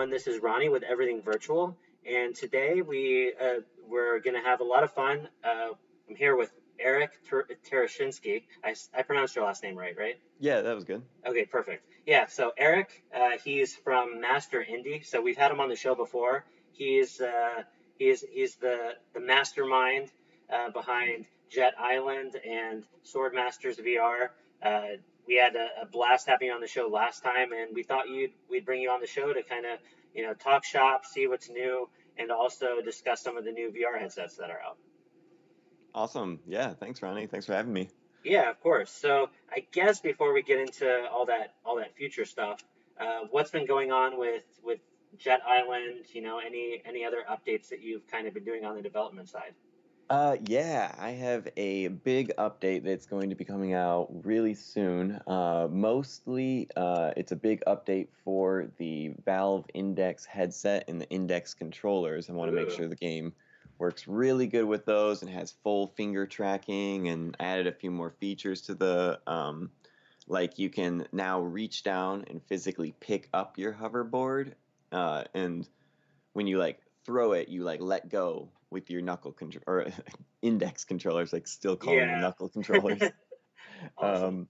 everyone. This is Ronnie with Everything Virtual, and today we uh, we're going to have a lot of fun. Uh, I'm here with Eric Ter- Terashinsky. I, I pronounced your last name right, right? Yeah, that was good. Okay, perfect. Yeah, so Eric, uh, he's from Master Indie. So we've had him on the show before. He's uh, he's he's the the mastermind uh, behind Jet Island and Sword Masters VR. We had a, a, blast having you on the show last time, and we thought you'd we'd bring you on the show to kind of you know talk shop, see what's new, and also discuss some of the new VR headsets that are out. Awesome. Yeah. Thanks, Ronnie. Thanks for having me. Yeah, of course. So I guess before we get into all that all that future stuff, uh, what's been going on with with Jet Island? You know, any any other updates that you've kind of been doing on the development side? Uh, yeah, I have a big update that's going to be coming out really soon. Uh, mostly, uh, it's a big update for the Valve Index headset and the Index controllers. I want to make sure the game works really good with those and has full finger tracking and added a few more features to the um, like you can now reach down and physically pick up your hoverboard uh, and when you like throw it you like let go with your knuckle control or index controllers, like still calling yeah. them knuckle controllers. awesome. um,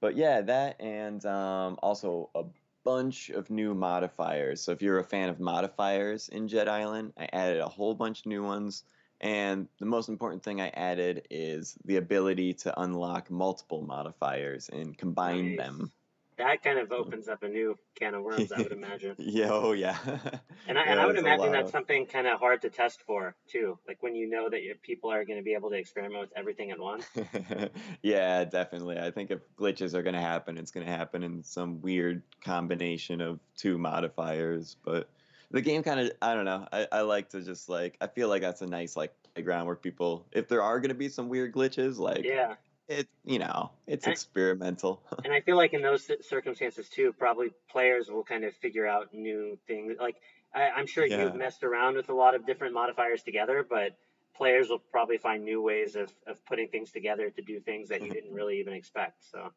but yeah, that and um, also a bunch of new modifiers. So if you're a fan of modifiers in Jet Island, I added a whole bunch of new ones. And the most important thing I added is the ability to unlock multiple modifiers and combine nice. them that kind of opens up a new can of worms, I would imagine. yeah, oh yeah. and I, yeah, and I would imagine that's of... something kind of hard to test for too. Like when you know that your people are going to be able to experiment with everything at once. yeah, definitely. I think if glitches are going to happen, it's going to happen in some weird combination of two modifiers. But the game kind of, I don't know. I, I like to just like, I feel like that's a nice like playground where people, if there are going to be some weird glitches, like yeah it you know it's and experimental and i feel like in those circumstances too probably players will kind of figure out new things like I, am sure yeah. you've messed around with a lot of different modifiers together but players will probably find new ways of, of putting things together to do things that you didn't really even expect so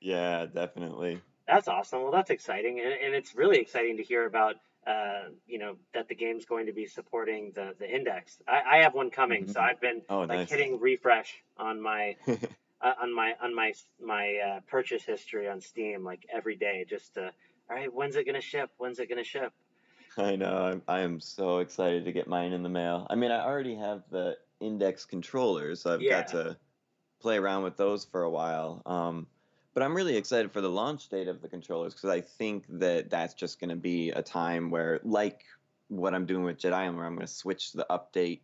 yeah definitely that's awesome well that's exciting and, and it's really exciting to hear about uh, you know that the game's going to be supporting the the index. I, I have one coming, mm-hmm. so I've been oh, like nice. hitting refresh on my uh, on my on my my uh, purchase history on Steam like every day just to all right when's it gonna ship? When's it gonna ship? I know I'm I am so excited to get mine in the mail. I mean I already have the index controllers so I've yeah. got to play around with those for a while um, but I'm really excited for the launch date of the controllers because I think that that's just going to be a time where like what I'm doing with Jedi where I'm going to switch the update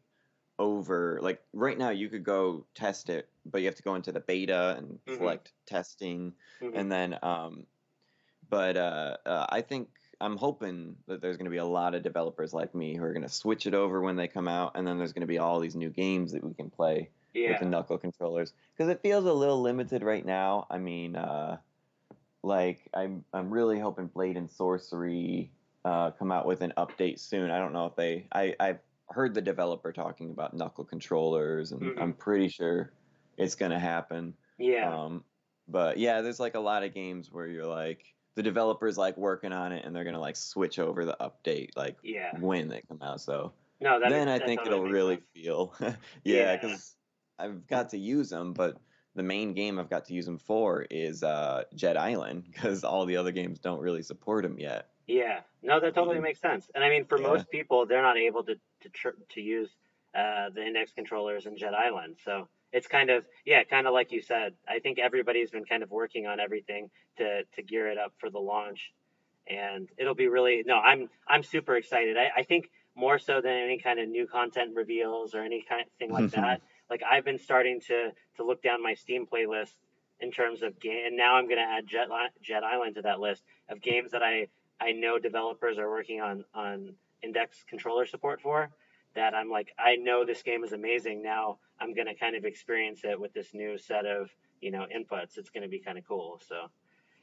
over like right now you could go test it but you have to go into the beta and mm-hmm. select testing mm-hmm. and then um but uh, uh, i think i'm hoping that there's going to be a lot of developers like me who are going to switch it over when they come out and then there's going to be all these new games that we can play yeah. with the knuckle controllers because it feels a little limited right now i mean uh like i'm i'm really hoping blade and sorcery uh, come out with an update soon. I don't know if they. I I've heard the developer talking about knuckle controllers, and mm-hmm. I'm pretty sure it's going to happen. Yeah. Um, but yeah, there's like a lot of games where you're like the developers like working on it, and they're gonna like switch over the update like yeah. when they come out. So no, that then I think it'll really sense. feel yeah, because yeah. I've got to use them, but the main game I've got to use them for is uh, Jet Island because all the other games don't really support them yet. Yeah, no, that totally makes sense. And I mean, for yeah. most people, they're not able to to tr- to use uh, the index controllers in Jet Island. So it's kind of yeah, kind of like you said. I think everybody's been kind of working on everything to to gear it up for the launch, and it'll be really no. I'm I'm super excited. I, I think more so than any kind of new content reveals or any kind of thing like mm-hmm. that. Like I've been starting to to look down my Steam playlist in terms of game, and now I'm going to add Jet Jet Island to that list of games that I I know developers are working on on index controller support for that I'm like, I know this game is amazing. Now I'm going to kind of experience it with this new set of, you know, inputs. It's going to be kind of cool. So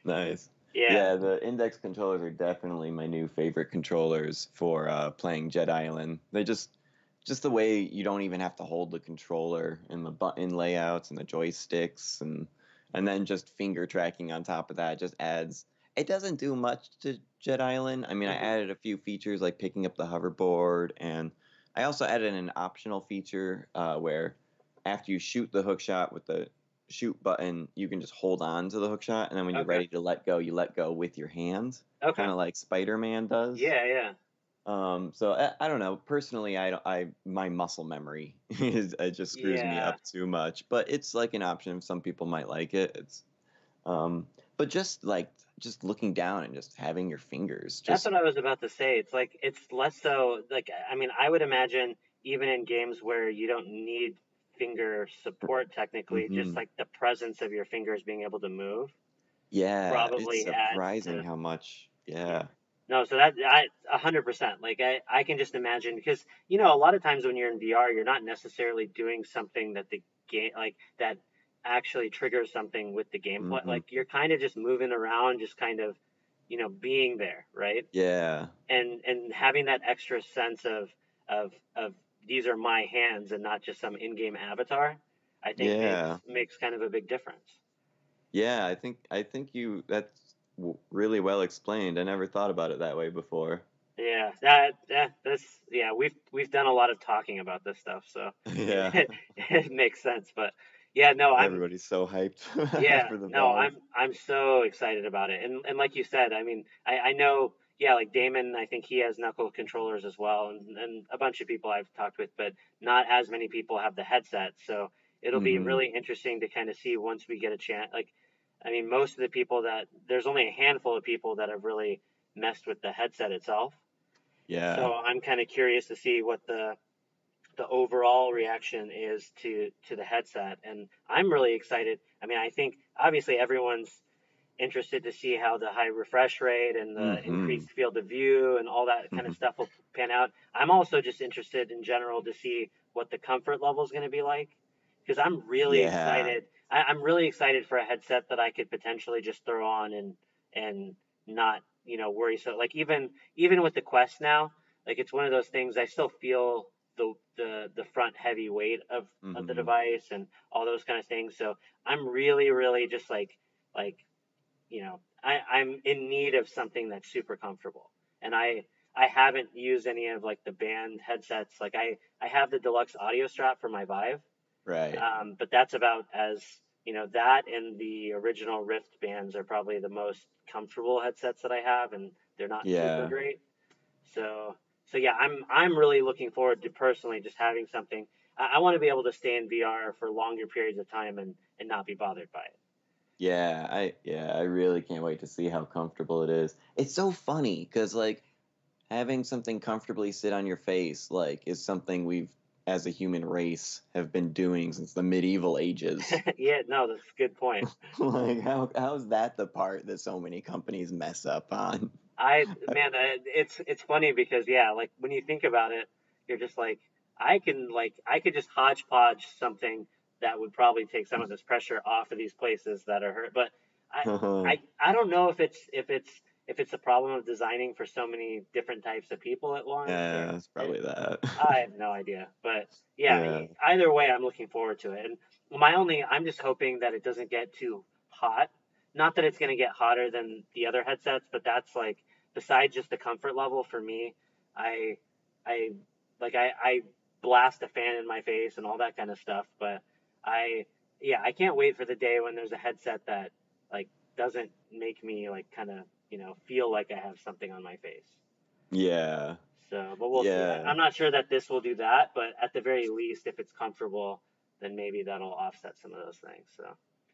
nice. Yeah. yeah, the index controllers are definitely my new favorite controllers for uh, playing Jet Island. They just just the way you don't even have to hold the controller and the button layouts and the joysticks and and then just finger tracking on top of that just adds it doesn't do much to Jet Island. I mean, I hmm added a few features like picking up the hoverboard, and I also added an optional feature uh, where after you shoot the hook shot with the shoot button, you can just hold on to the hook shot, and then when you're Okay. ready to let go, you let go with your hands, Okay. kind of like Spider-Man does. Yeah, yeah. Um, so I, I don't know. Personally, I don't. I my muscle memory is it just screws me up too much. But it's like an option. Some people might like it. It's um, but just like just looking down and just having your fingers That's what I was about to say. It's like it's less so like I mean, I would imagine even in games where you don't need finger support technically, just hmm like the presence of your fingers being able to move yeah, probably adds surprising to how much. yeah. Yeah. No, so that I a hundred percent. Like I, I can just imagine because you know a lot of times when you're in VR, you're not necessarily doing something that the game like that actually triggers something with the gameplay. hmm Like you're kind of just moving around, just kind of you know being there, right? Yeah. And and having that extra sense of of of these are my hands and not just some in-game avatar, I think makes Yeah. makes kind of a big difference. Yeah. I think I think you that's really well explained. I never thought about it that way before. Yeah, that that that's yeah, we've we've done a lot of talking about this stuff, so Yeah. it, it makes sense. But yeah, no, I'm Everybody's so hyped yeah, for the no, Valve. I'm I'm so excited about it. And and like you said, I mean, I I know yeah, like Damon, I think he has knuckle controllers as well, and and a bunch of people I've talked with, but not as many people have the headset. So it'll be hmm really interesting to kind of see once we get a chance. Like, I mean, most of the people that there's only a handful of people that have really messed with the headset itself. Yeah. So I'm kind of curious to see what the the overall reaction is to to the headset, and I'm really excited. I mean, I think obviously everyone's interested to see how the high refresh rate and the hmm increased field of view and all that kind hmm of stuff will pan out. I'm also just interested in general to see what the comfort level is going to be like because I'm really Yeah. excited. I, I'm really excited for a headset that I could potentially just throw on and and not you know worry so like even even with the Quest now, like it's one of those things I still feel the the the front heavy weight of of the hmm device and all those kind of things. So I'm really really just like like you know I I'm in need of something that's super comfortable and I. I haven't used any of like the band headsets. Like I, I have the deluxe audio strap for my Vive, Right. um, but that's about as you know that and the original Rift bands are probably the most comfortable headsets that I have, and they're not super great. So so yeah, I'm I'm really looking forward to personally just having something. I, I want to be able to stay in VR for longer periods of time and and not be bothered by it. Yeah, I yeah, I really can't wait to see how comfortable it is. It's so funny because like having something comfortably sit on your face like is something we've as a human race have been doing since the medieval ages. yeah, no, that's a good point. like how how's that the part that so many companies mess up on? I man, uh, it's it's funny because yeah, like when you think about it, you're just like I can like I could just hodgepodge something that would probably take some of this pressure off of these places that are hurt. But I I I don't know if it's if it's if it's a problem of designing for so many different types of people at once yeah, it's probably that. I have no idea. But yeah, Yeah. either way, I'm looking forward to it. And my only, I'm just hoping that it doesn't get too hot. Not that it's going to get hotter than the other headsets, but that's like, besides just the comfort level for me, I, I, like, I, I blast a fan in my face and all that kind of stuff. But I, yeah, I can't wait for the day when there's a headset that, like, doesn't make me, like, kind of, you know, feel like I have something on my face. Yeah. So, but we'll see. Yeah. I'm not sure that this will do that, but at the very least, if it's comfortable, then maybe that'll offset some of those things. So,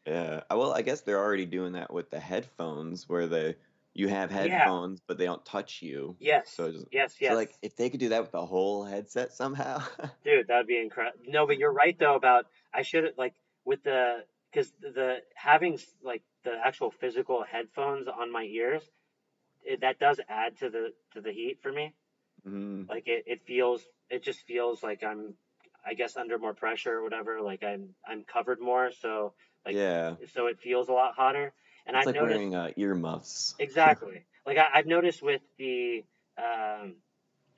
Yeah. Uh, Well, I guess they're already doing that with the headphones where they you have yeah, headphones but they don't touch you. yes, So it's- yes, so yes, like if they could do that with the whole headset somehow. dude, that'd be incredible. No, but you're right though about I should like with the because the having like the actual physical headphones on my ears, it, that does add to the to the heat for me. Mhm. Like it, it feels it just feels like I'm I guess under more pressure or whatever. Like I'm I'm covered more, so like Yeah. so it feels a lot hotter. And It's I've like noticed wearing uh, earmuffs. exactly like I, I've noticed with the um,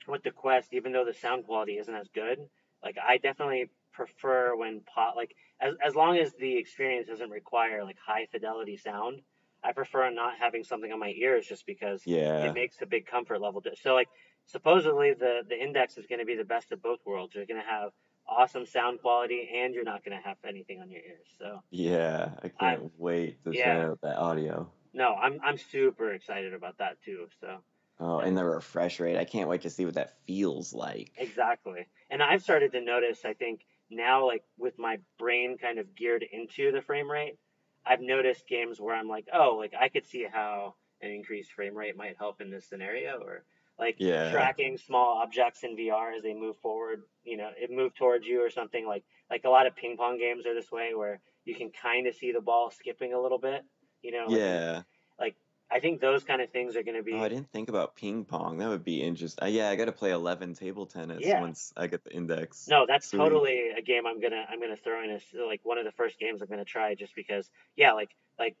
with the Quest, even though the sound quality isn't as good, like I definitely prefer when pot like as as long as the experience doesn't require like high fidelity sound, I prefer not having something on my ears just because Yeah. it makes a big comfort level. So like supposedly the the index is going to be the best of both worlds. You're going to have awesome sound quality and you're not going to have anything on your ears. So Yeah. I I can't wait to yeah, out that audio. no, I'm I'm super excited about that too. So Oh, and the refresh rate. I can't wait to see what that feels like. exactly. And I've started to notice I think now like with my brain kind of geared into the frame rate, I've noticed games where I'm like, "Oh, like I could see how an increased frame rate might help in this scenario or like Yeah. tracking small objects in VR as they move forward, you know, it move towards you or something like like a lot of ping pong games are this way where you can kind of see the ball skipping a little bit, you know, like Yeah. like I think those kind of things are going to be. Oh, I didn't think about ping pong. That would be interesting. Uh, yeah, I got to play 11 table tennis yeah. once I get the index. No, that's Sweet. totally a game I'm gonna I'm gonna throw in as like one of the first games I'm gonna try just because yeah like like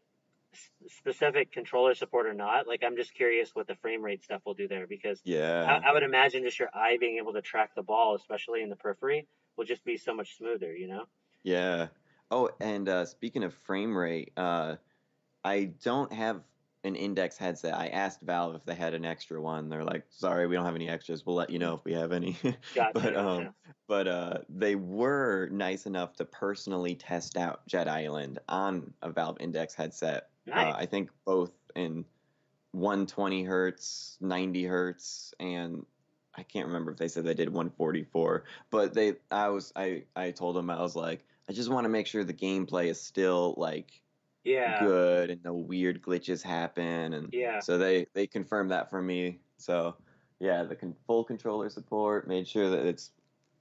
specific controller support or not like I'm just curious what the frame rate stuff will do there because I, Yeah. I would imagine just your eye being able to track the ball especially in the periphery will just be so much smoother you know Yeah. Oh, and uh, speaking of frame rate, uh, I don't have an index headset. I asked Valve if they had an extra one. They're like, "Sorry, we don't have any extras. We'll let you know if we have any." gotcha But um, but uh, they were nice enough to personally test out Jet Island on a Valve Index headset. Uh, I think both in 120 hertz, 90 hertz, and I can't remember if they said they did 144. But they, I was, I, I told them I was like, I just want to make sure the gameplay is still like yeah good and no weird glitches happen, and yeah so they they confirmed that for me. So yeah, the con- full controller support made sure that it's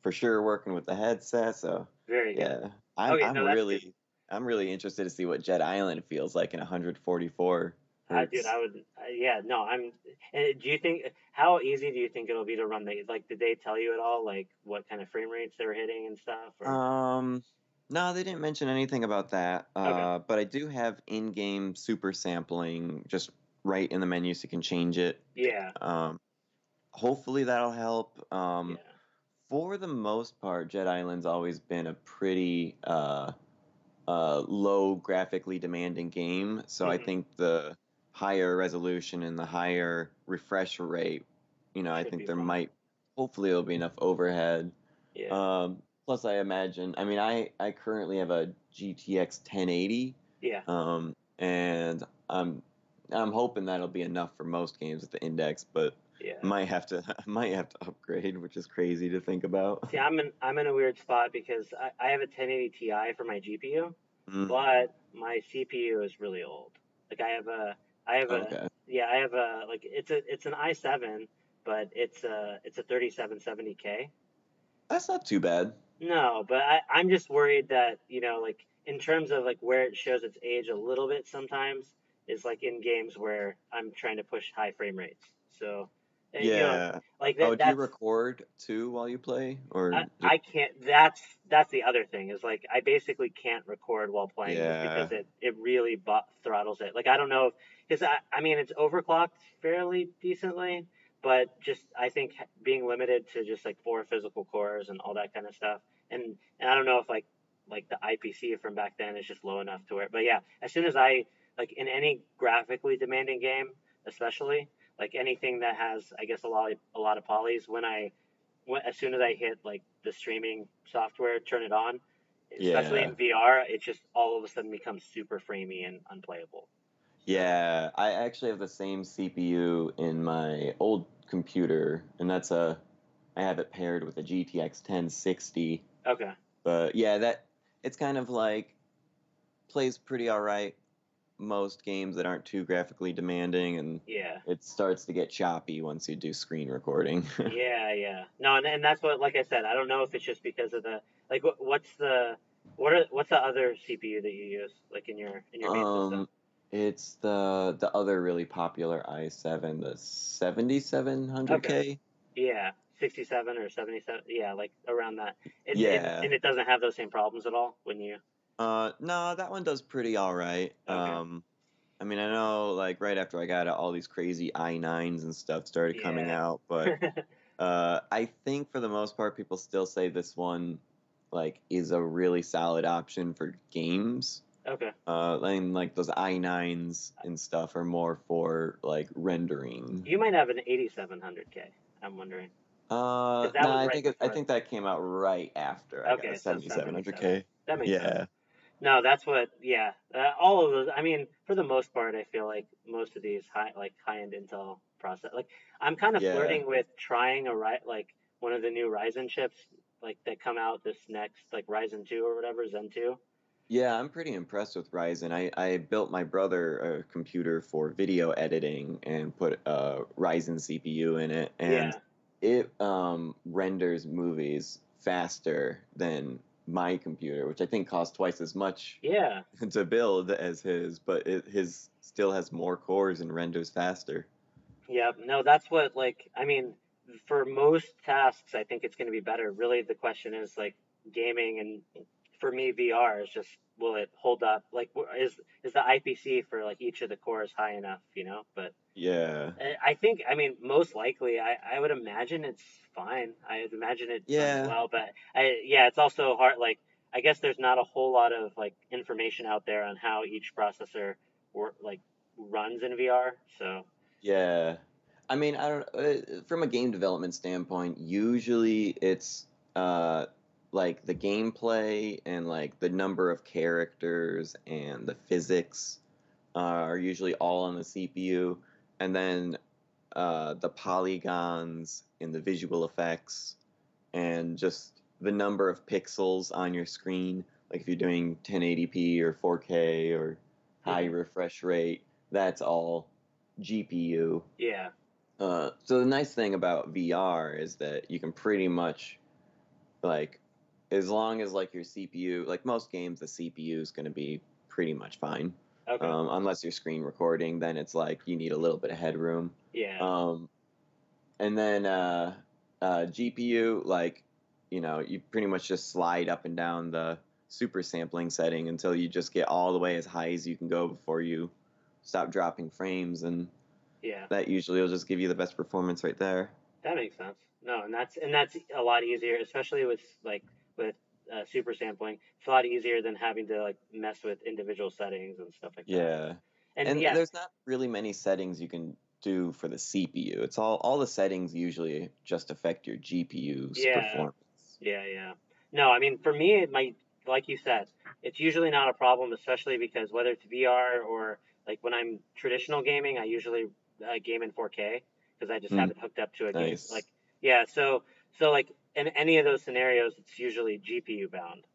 for sure working with the headset. So very good yeah, I'm okay I'm that's good really I'm really interested to see what Jet Island feels like in 144 Uh, dude. I would, uh, yeah, no, I'm. And do you think how easy do you think it'll be to run the like? Did they tell you at all like what kind of frame rates they were hitting and stuff? Or Um, no, they didn't mention anything about that. okay, Uh, but I do have in-game super sampling just right in the menu, so you can change it. yeah, Um, hopefully that'll help. yeah, Um, for the most part, Jet Island's always been a pretty uh, uh, low graphically demanding game. So I hmm think the higher resolution and the higher refresh rate, you know, I think there fine. might, hopefully, there'll be enough overhead. Yeah, Um, plus, I imagine, I mean, I, I currently have a GTX 1080, yeah, um, and I'm I'm hoping that'll be enough for most games at the index, but yeah. might have to might have to upgrade, which is crazy to think about. See, I'm in I'm in a weird spot because I, I have a 1080 Ti for my GPU, Mm, but my CPU is really old. Like I have a I have a okay. yeah I have a like it's a it's an i7, but it's a it's a 3770K. That's not too bad. No, but I, I'm just worried that, you know, like in terms of like where it shows its age a little bit sometimes is like in games where I'm trying to push high frame rates. So, uh, you know, Yeah. like Oh, that do you record too while you play, or I, I can't that's that's the other thing is like I basically can't record while playing yeah, because it it really bu- throttles it. Like I don't know because I I mean it's overclocked fairly decently, but just I think being limited to just like four physical cores and all that kind of stuff, and and I don't know if like like the IPC from back then is just low enough to where. But yeah, as soon as I like in any graphically demanding game, especially like anything that has I guess a lot a lot of polys, when I when, as soon as I hit like the streaming software, turn it on, especially yeah, in VR, it just all of a sudden becomes super framey and unplayable. Yeah. I actually have the same CPU in my old computer, and that's a I have it paired with a GTX 1060. okay, But yeah, that it's kind of like plays pretty all right most games that aren't too graphically demanding, and yeah, it starts to get choppy once you do screen recording. yeah, yeah. No, and, and that's what like I said. I don't know if it's just because of the like what, what's the what are what's the other CPU that you use like in your in your main system? Um, it's the the other really popular i7, the 7700K. okay. Yeah, 67 or 77. Yeah, like around that. It, it Yeah. and it doesn't have those same problems at all when you. Uh, no, that one does pretty all right. Okay. Um, I mean, I know like right after I got it, all these crazy i9s and stuff started coming Yeah. out, but uh, I think for the most part, people still say this one like is a really solid option for games. Okay. Uh, and like those i9s and stuff are more for like rendering. You might have an 8700K. I'm wondering. Uh, that no, was I think it, I think that came out right after I Okay, got a so it's not 7700K. That makes sense. No, that's what. Yeah, uh, all of those. I mean, for the most part, I feel like most of these high, like high-end Intel process. Like, I'm kind of Yeah. flirting with trying a right, like one of the new Ryzen chips, like that come out this next, like Ryzen 2 or whatever, Zen 2. yeah, I'm pretty impressed with Ryzen. I, I built my brother a computer for video editing and put a Ryzen CPU in it, and yeah. it um, renders movies faster than my computer, which I think costs twice as much Yeah. to build as his, but it, his still has more cores and renders faster. Yeah. No, that's what. Like, I mean, for most tasks, I think it's going to be better. Really, the question is like gaming, and for me, VR is just will it hold up? Like, is is the IPC for like each of the cores high enough? You know, but. Yeah. I think, I mean, most likely, I, I would imagine it's fine. I would imagine it Yeah. well, but I, yeah, it's also hard. Like, I guess there's not a whole lot of like information out there on how each processor work like runs in VR. So Yeah. I mean, I don't uh, from a game development standpoint, usually it's uh like the gameplay and like the number of characters and the physics uh, are usually all on the CPU and then uh the polygons and the visual effects and just the number of pixels on your screen, like if you're doing 1080p or 4K or high refresh rate, that's all GPU. yeah, Uh, so the nice thing about VR is that you can pretty much, like, as long as like your CPU, like most games, the CPU is going to be pretty much fine. okay, Um, unless you're screen recording, then it's like you need a little bit of headroom. yeah, Um, and then uh, uh, GPU, like, you know, you pretty much just slide up and down the super sampling setting until you just get all the way as high as you can go before you stop dropping frames, and yeah. that usually will just give you the best performance right there. That makes sense. No, and that's and that's a lot easier, especially with like with uh, super sampling. It's a lot easier than having to like mess with individual settings and stuff like that. Yeah. and, And yeah, there's not really many settings you can do for the CPU. It's all all the settings usually just affect your GPU's Yeah. performance. Yeah, yeah. No, I mean, for me, it might, like you said, it's usually not a problem, especially because whether it's VR or like when I'm traditional gaming, I usually uh, game in 4K because I just Hmm. have it hooked up to a game. Like, yeah, so so like in any of those scenarios, it's usually GPU bound.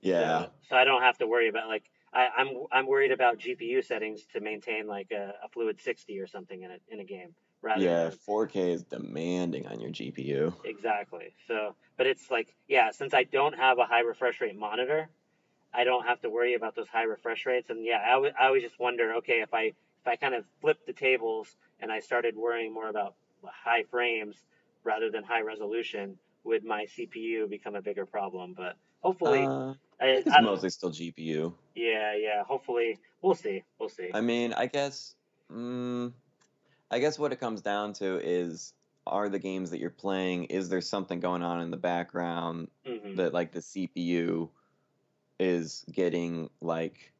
Yeah. So, so I don't have to worry about like I, I'm I'm worried about GPU settings to maintain like a, a fluid 60 or something in a in a game rather Yeah, than 4K is demanding on your GPU. Exactly. So, but it's like, yeah, since I don't have a high refresh rate monitor, I don't have to worry about those high refresh rates. And yeah, I, w- I always just wonder, okay, if I if I kind of flip the tables and I started worrying more about high frames rather than high resolution, would my CPU become a bigger problem? But hopefully, Uh, I, it's I mostly still GPU. yeah, yeah. Hopefully, we'll see. We'll see. I mean, I guess, mm, I guess what it comes down to is, are the games that you're playing, is there something going on in the background hmm that like the CPU is getting like,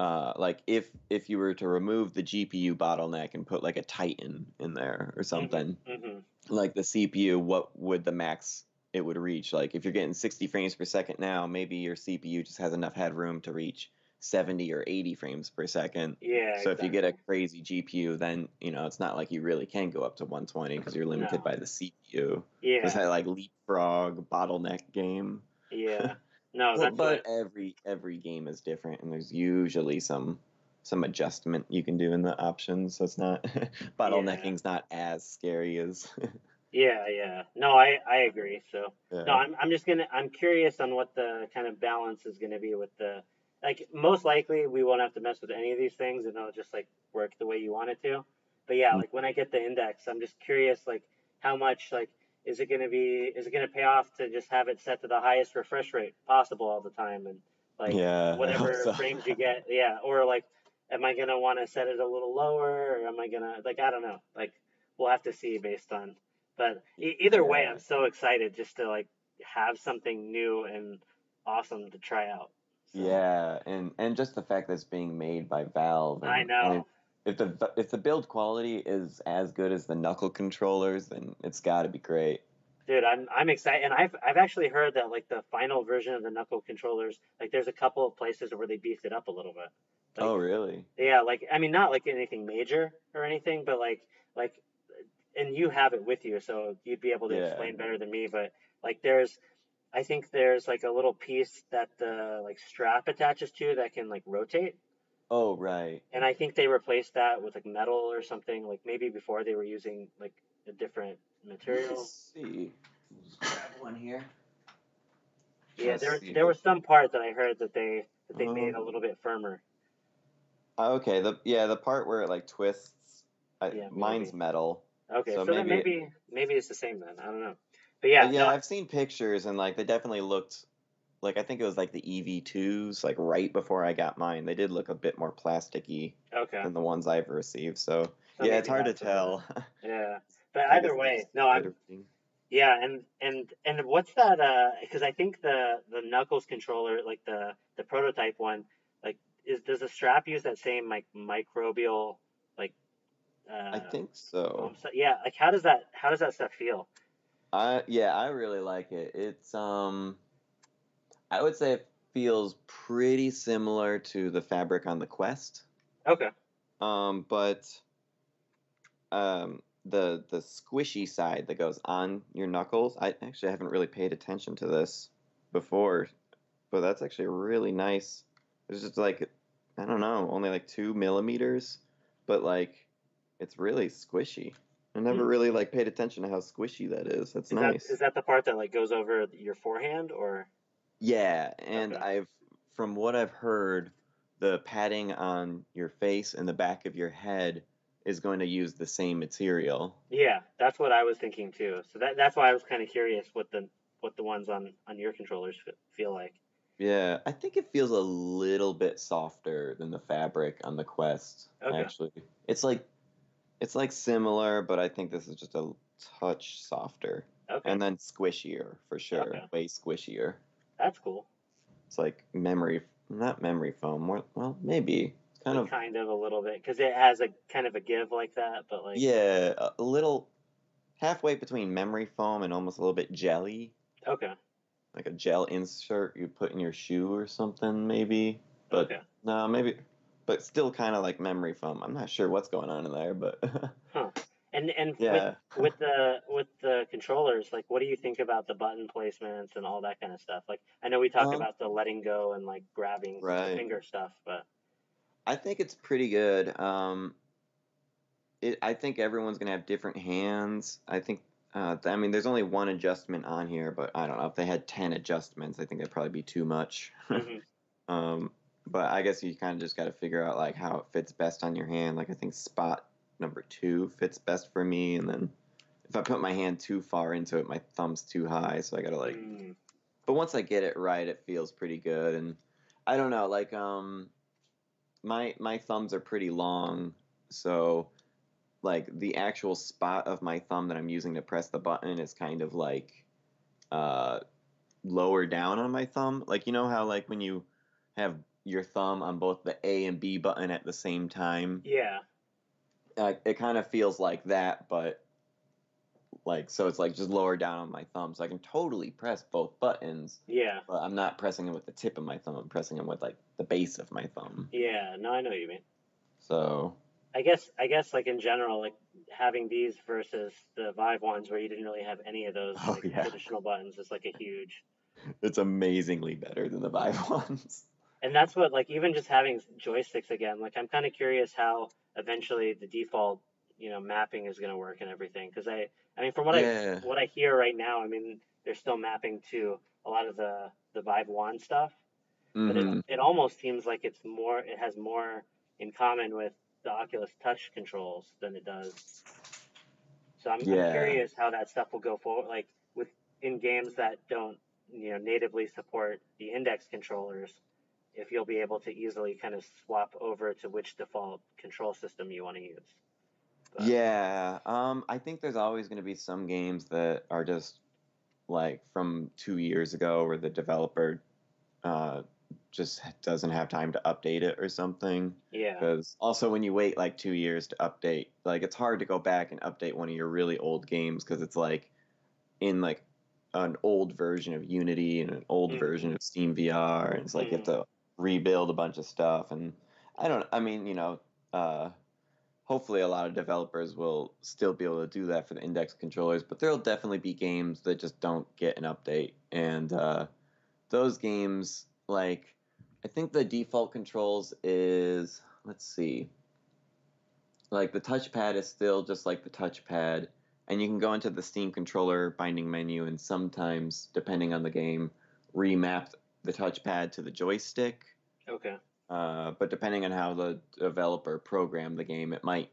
uh, like if if you were to remove the GPU bottleneck and put like a Titan in there or something, hmm like the CPU, what would the max it would reach? Like if you're getting 60 frames per second now, maybe your CPU just has enough headroom to reach 70 or 80 frames per second. Yeah. So if you get a crazy GPU, then you know it's not like you really can go up to 120 because you're limited No. by the CPU. yeah, It's that like leapfrog bottleneck game. yeah. No, Well, but every every game is different, and there's usually some some adjustment you can do in the options. So it's not bottlenecking's not as scary as Yeah, yeah. No, I I agree. So yeah. no, I'm I'm just gonna I'm curious on what the kind of balance is gonna be with the like most likely we won't have to mess with any of these things and it'll just like work the way you want it to. But yeah, Mm. like when I get the index, I'm just curious like how much like is it gonna be is it gonna pay off to just have it set to the highest refresh rate possible all the time and like yeah, whatever so. frames you get, yeah, or like am I gonna want to set it a little lower or am I gonna like I don't know. Like we'll have to see based on but e- either way. I'm so excited just to like have something new and awesome to try out. So, Yeah, and and just the fact that it's being made by Valve, I and I know. If the if the build quality is as good as the knuckle controllers, then it's got to be great. Dude, I'm I'm excited, and I've I've actually heard that like the final version of the knuckle controllers, like there's a couple of places where they beefed it up a little bit. Like, Oh, really? yeah, like I mean, not like anything major or anything, but like like, and you have it with you, so you'd be able to Yeah. explain better than me. But like, there's, I think there's like a little piece that the like strap attaches to that can like rotate, Oh, right. and I think they replaced that with like metal or something. Like maybe before they were using like a different material. Let's see. Just grab one here. Yeah, Let's there see. there was some part that I heard that they that they made a Um, little bit firmer. Oh, Okay, the yeah, the part where it like twists, I, Yeah, mine's maybe. metal. Okay, so, so then maybe- maybe maybe it's the same then. I don't know. But yeah, But yeah, no, I've seen pictures and like they definitely looked like I think it was like the EV2s like right before I got mine. They did look a bit more plasticky okay. than the ones I've received. So, So yeah, it's hard to that's what it tell. Yeah, but either way, no, I'm yeah, and and and what's that? Uh, because I think the the Knuckles controller, like the the prototype one, like is does the strap use that same like microbial like? Uh, I think so. yeah, like how does that how does that stuff feel? I yeah, I really like it. It's um I would say it feels pretty similar to the fabric on the Quest. Okay. Um, but um the the squishy side that goes on your knuckles, I actually haven't really paid attention to this before, but that's actually really nice. It's just like I don't know, only like two millimeters, but like it's really squishy. I never Hmm. really like paid attention to how squishy that is. That's Is nice. that is that the part that like goes over your forehand or? Yeah, and Okay. I've from what I've heard, the padding on your face and the back of your head is going to use the same material. Yeah, that's what I was thinking too. So that that's why I was kind of curious what the what the ones on on your controllers feel like. Yeah, I think it feels a little bit softer than the fabric on the Quest, Okay. actually. It's like it's like similar, but I think this is just a touch softer. Okay, And then squishier for sure. Okay. Way squishier. That's cool. It's like memory not memory foam, more well, maybe. It's kind Like, of kind of a little bit because it has a kind of a give like that, but like Yeah, a a little halfway between memory foam and almost a little bit jelly, okay, like a gel insert you put in your shoe or something, maybe. But okay, no, maybe, but still kind of like memory foam. I'm not sure what's going on in there, but huh? And and yeah. with with the with the controllers, like what do you think about the button placements and all that kind of stuff? Like I know we talked Um, about the letting go and like grabbing Right. finger stuff, but I think it's pretty good. Um, it, I think everyone's gonna have different hands. I think. Uh, I mean, there's only one adjustment on here, but I don't know if they had ten adjustments. I think it'd probably be too much. mhm, Um, but I guess you kind of just got to figure out like how it fits best on your hand. Like I think spot number two fits best for me, and then if I put my hand too far into it, my thumb's too high, so I gotta like. mm, But once I get it right, it feels pretty good, and I don't know, like um, my my thumbs are pretty long, so like the actual spot of my thumb that I'm using to press the button is kind of like uh lower down on my thumb. Like you know how like when you have your thumb on both the A and B button at the same time, yeah, uh, it kind of feels like that, but like so it's like just lower down on my thumb, so I can totally press both buttons. yeah, But I'm not pressing them with the tip of my thumb. I'm pressing them with like the base of my thumb. yeah. No, I know what you mean. So I guess I guess like in general, like having these versus the Vive ones where you didn't really have any of those Oh, like, yeah. traditional buttons is like a huge. it's amazingly better than the Vive ones. And that's what like even just having joysticks again. Like I'm kind of curious how eventually the default you know mapping is going to work and everything because I I mean from what Yeah. I what I hear right now, I mean they're still mapping to a lot of the the Vive wand stuff, but Mhm. it, it almost seems like it's more it has more in common with the Oculus Touch controls than it does. So I'm, Yeah. I'm curious how that stuff will go forward, like with in games that don't you know natively support the index controllers. If you'll be able to easily kind of swap over to which default control system you want to use. But- Yeah, um, I think there's always going to be some games that are just like from two years ago where the developer uh, just doesn't have time to update it or something. Yeah. Because also when you wait like two years to update, like it's hard to go back and update one of your really old games because it's like in like an old version of Unity and an old Mhm. version of Steam VR, and it's like you have to rebuild a bunch of stuff. And I don't, I mean, you know, uh, hopefully a lot of developers will still be able to do that for the index controllers, but there'll definitely be games that just don't get an update, and uh, those games like I think the default controls is let's see. Like the touchpad is still just like the touchpad, and you can go into the Steam controller binding menu and sometimes, depending on the game, remap the touchpad to the joystick. Okay. Uh, but depending on how the developer programmed the game, it might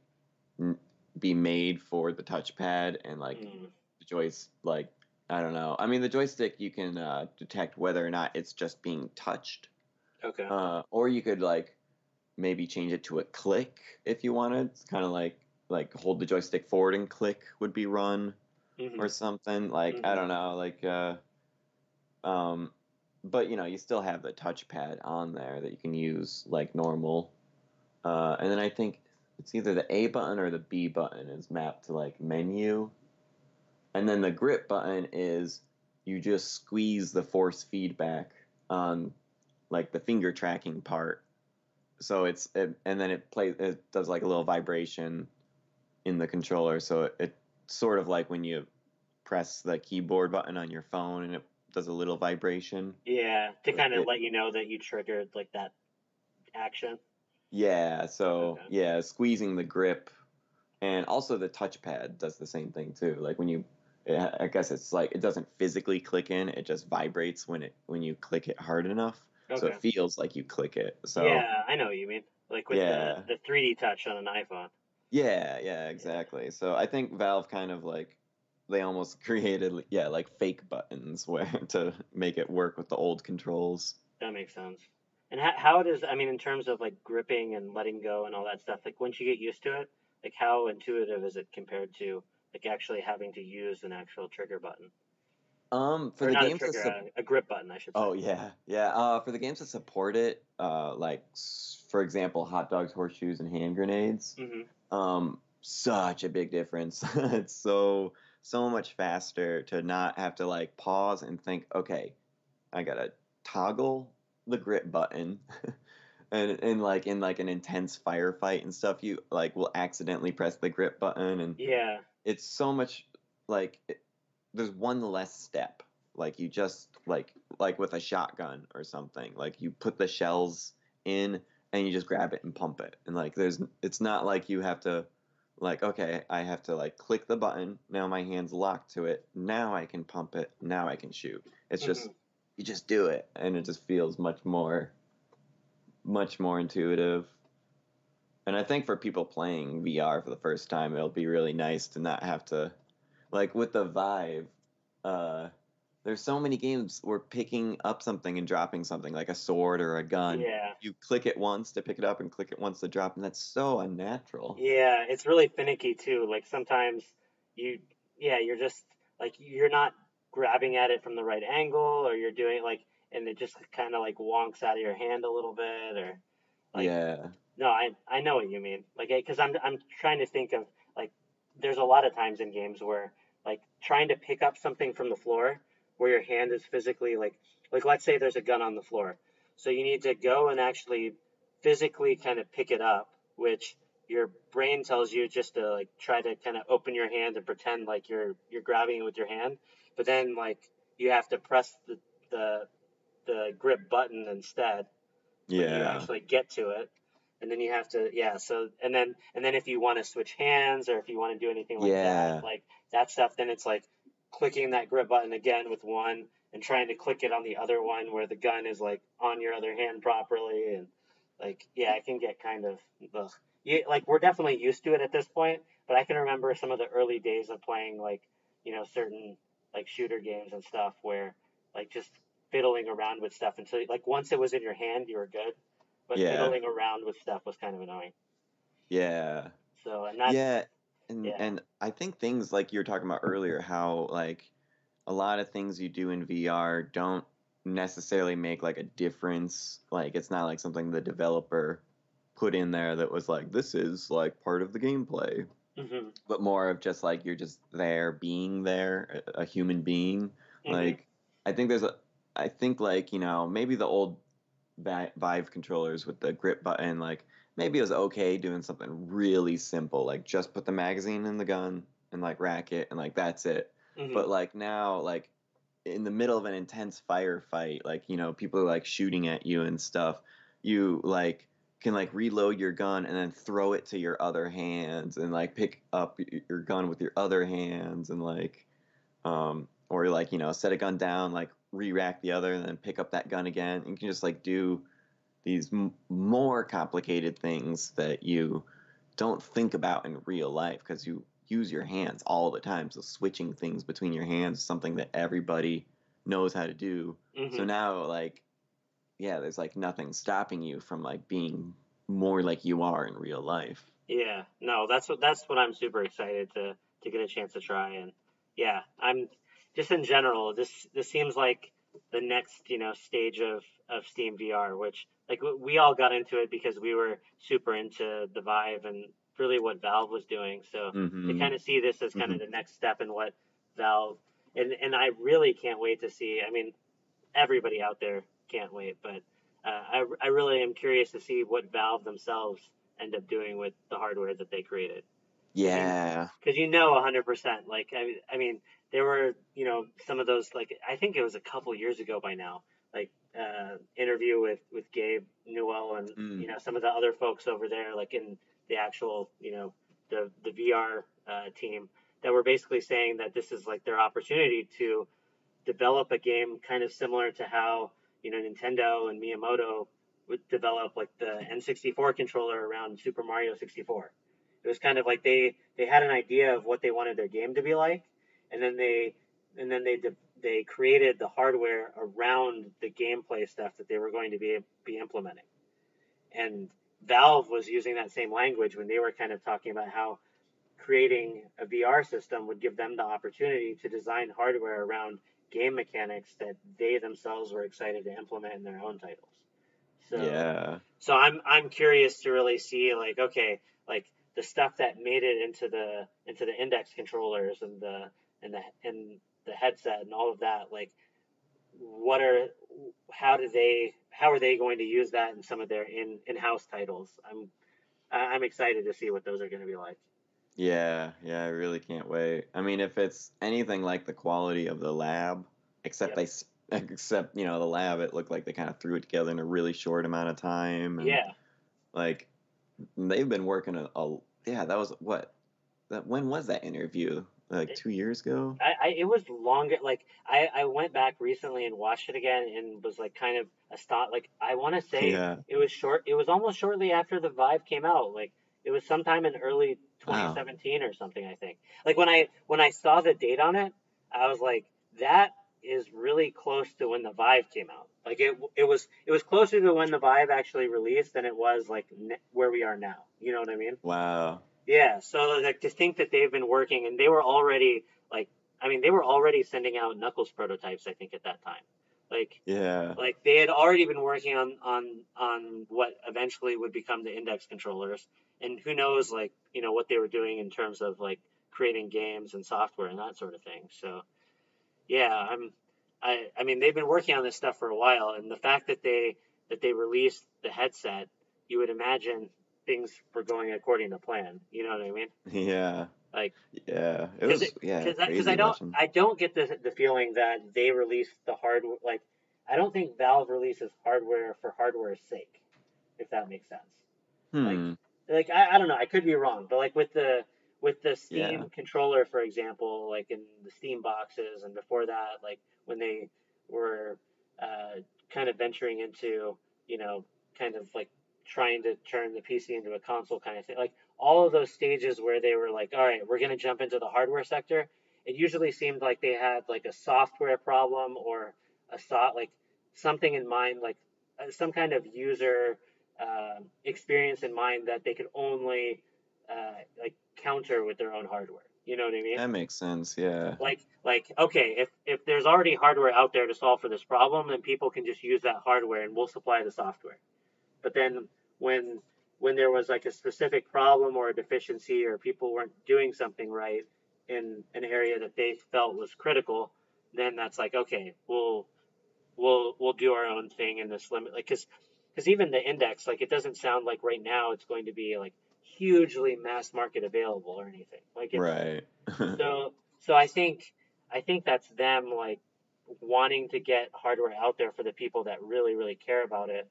n- be made for the touchpad and like Mm. the joystick. Like I don't know. I mean, the joystick you can uh, detect whether or not it's just being touched. Okay. Uh, or you could like maybe change it to a click if you wanted. It's kind of like like hold the joystick forward and click would be run Mhm. or something. Like I Mhm. don't know, like uh, um, but you know you still have the touchpad on there that you can use like normal. Uh, and then I think it's either the A button or the B button is mapped to like menu, and then the grip button is you just squeeze the force feedback on like the finger tracking part. So it's it, and then it plays it does like a little vibration in the controller. So it, it's sort of like when you press the keyboard button on your phone and it does a little vibration. Yeah, to kind of it- let you know that you triggered like that action. Yeah, so Okay. yeah, squeezing the grip and also the touchpad does the same thing too. Like when you I guess it's like it doesn't physically click in, it just vibrates when it when you click it hard enough. So it feels like you click it. So yeah, I know what you mean. Like with Yeah. the, the 3D touch on an iPhone. Yeah, yeah, exactly. So I think Valve kind of like they almost created yeah, like fake buttons where to make it work with the old controls. That makes sense. And how, how does I mean in terms of like gripping and letting go and all that stuff? Like once you get used to it, like how intuitive is it compared to like actually having to use an actual trigger button? Um for or the games a that trigger, sup- a, a grip button, I should say. Oh yeah, yeah. Uh, for the games that support it, uh, like for example, hot dogs, horseshoes, and hand grenades, mm-hmm. um, such a big difference. it's so so much faster to not have to like pause and think. Okay, I gotta toggle the grip button, and and like in like an intense firefight and stuff, you like will accidentally press the grip button, and Yeah. it's so much like it, there's one less step like you just like like with a shotgun or something like you put the shells in and you just grab it and pump it and like there's it's not like you have to like okay i have to like click the button. Now my hands locked to it. Now i can pump it. Now i can shoot. It's just Mhm. you just do it and it just feels much more much more intuitive. And i think for people playing vr for the first time it'll be really nice to not have to like with the vive uh there's so many games where picking up something and dropping something like a sword or a gun Yeah. you click it once to pick it up and click it once to drop and that's so unnatural Yeah, it's really finicky too. Like sometimes you, yeah, you're just like you're not grabbing at it from the right angle, or you're doing like, and it just kind of like wonks out of your hand a little bit, or like, yeah no, I I know what you mean. Like, because I'm I'm trying to think of like, there's a lot of times in games where like trying to pick up something from the floor where your hand is physically like like let's say there's a gun on the floor, so you need to go and actually physically kind of pick it up, which your brain tells you just to like try to kind of open your hand and pretend like you're you're grabbing it with your hand, but then like you have to press the the the grip button instead when you yeah. actually get to it. And then you have to yeah so and then and then if you want to switch hands or if you want to do anything like Yeah. that like that stuff then it's like clicking that grip button again with one and trying to click it on the other one where the gun is like on your other hand properly and like yeah it can get kind of ugh. You, like we're definitely used to it at this point but i can remember some of the early days of playing like you know certain like shooter games and stuff where like just fiddling around with stuff until like once it was in your hand you were good but Yeah. fiddling around with stuff was kind of annoying yeah so and that's yeah and yeah. and i think things like you were talking about earlier how like a lot of things you do in vr don't necessarily make like a difference. Like it's not like something the developer put in there that was like this is like part of the gameplay. Mm-hmm. But more of just like you're just there being there, a, a human being. Mm-hmm. Like I think there's a I think like, you know, maybe the old Vive controllers with the grip button like maybe it was okay doing something really simple like just put the magazine in the gun and like rack it and like that's it. Mhm. But like now, like in the middle of an intense firefight, like you know, people are like shooting at you and stuff. You like can like reload your gun and then throw it to your other hands and like pick up your gun with your other hands and like um or like you know set a gun down like re-rack the other and then pick up that gun again and you can just like do these m- more complicated things that you don't think about in real life because you use your hands all the time. So switching things between your hands is something that everybody knows how to do. Mhm. So now like yeah, there's like nothing stopping you from like being more like you are in real life. Yeah, no, that's what that's what I'm super excited to to get a chance to try, and yeah, I'm just in general. This this seems like the next you know stage of of Steam VR, which like we all got into it because we were super into the Vive and really what Valve was doing. So to Mhm. kind of see this as kind of the next step in what Valve and and I really can't wait to see. I mean, everybody out there can't wait, but uh, I I really am curious to see what Valve themselves end up doing with the hardware that they created Yeah. because you know 100% like I, I mean there were you know some of those like i think it was a couple years ago by now like uh interview with with gabe newell and Mm. you know some of the other folks over there like in the actual you know the the vr uh, team that were basically saying that this is like their opportunity to develop a game kind of similar to how you know nintendo and miyamoto would develop like the n64 controller around super mario 64 it was kind of like they they had an idea of what they wanted their game to be like, and then they and then they they created the hardware around the gameplay stuff that they were going to be be implementing. And Valve was using that same language when they were kind of talking about how creating a VR system would give them the opportunity to design hardware around game mechanics that they themselves were excited to implement in their own titles. So Yeah. so I'm I'm curious to really see like okay like the stuff that made it into the into the index controllers and the and the and the headset and all of that like what are how do they how are they going to use that in some of their in in-house titles I'm I- I'm excited to see what those are going to be like Yeah, yeah, I really can't wait. I mean, if it's anything like the quality of the lab, except Yep. they, s- except you know, the lab, it looked like they kind of threw it together in a really short amount of time. And, yeah Like, they've been working a, a yeah. That was what? That when was that interview? Like two years ago. I, I it was longer like I, I went back recently and watched it again and was like kind of a stop like I want to say Yeah. it was short it was almost shortly after the Vive came out like it was sometime in early Wow. 2017 or something I think like when I when I saw the date on it I was like that is really close to when the Vive came out like it it was it was closer to when the Vive actually released than it was like ne- where we are now you know what I mean Wow. Yeah, so like to think that they've been working and they were already like I mean they were already sending out Knuckles prototypes I think at that time. Like Yeah. like they had already been working on on on what eventually would become the index controllers and who knows like you know what they were doing in terms of like creating games and software and that sort of thing. So yeah, I'm I I mean they've been working on this stuff for a while and the fact that they that they released the headset, you would imagine things were going according to plan. You know what I mean? Yeah. Like Yeah. It was yeah because I don't watching. I don't get the the feeling that they released the hardware like I don't think Valve releases hardware for hardware's sake, if that makes sense. Hmm. Like I, I don't know, I could be wrong, but like with the with the Steam Yeah. controller, for example, like in the Steam boxes, and before that, like when they were uh, kind of venturing into, you know, kind of like trying to turn the PC into a console kind of thing, like all of those stages where they were like, all right, we're going to jump into the hardware sector. It usually seemed like they had like a software problem or a so like something in mind, like uh, some kind of user uh, experience in mind that they could only uh, like counter with their own hardware. You know what I mean? That makes sense. Yeah. Like like okay, if if there's already hardware out there to solve for this problem, then people can just use that hardware and we'll supply the software. But then when when there was like a specific problem or a deficiency or people weren't doing something right in an area that they felt was critical, then that's like okay, we'll we'll we'll do our own thing in this limit like cuz cuz even the index like it doesn't sound like right now it's going to be like hugely mass market available or anything. Like it's, Right. so so I think I think that's them like wanting to get hardware out there for the people that really really care about it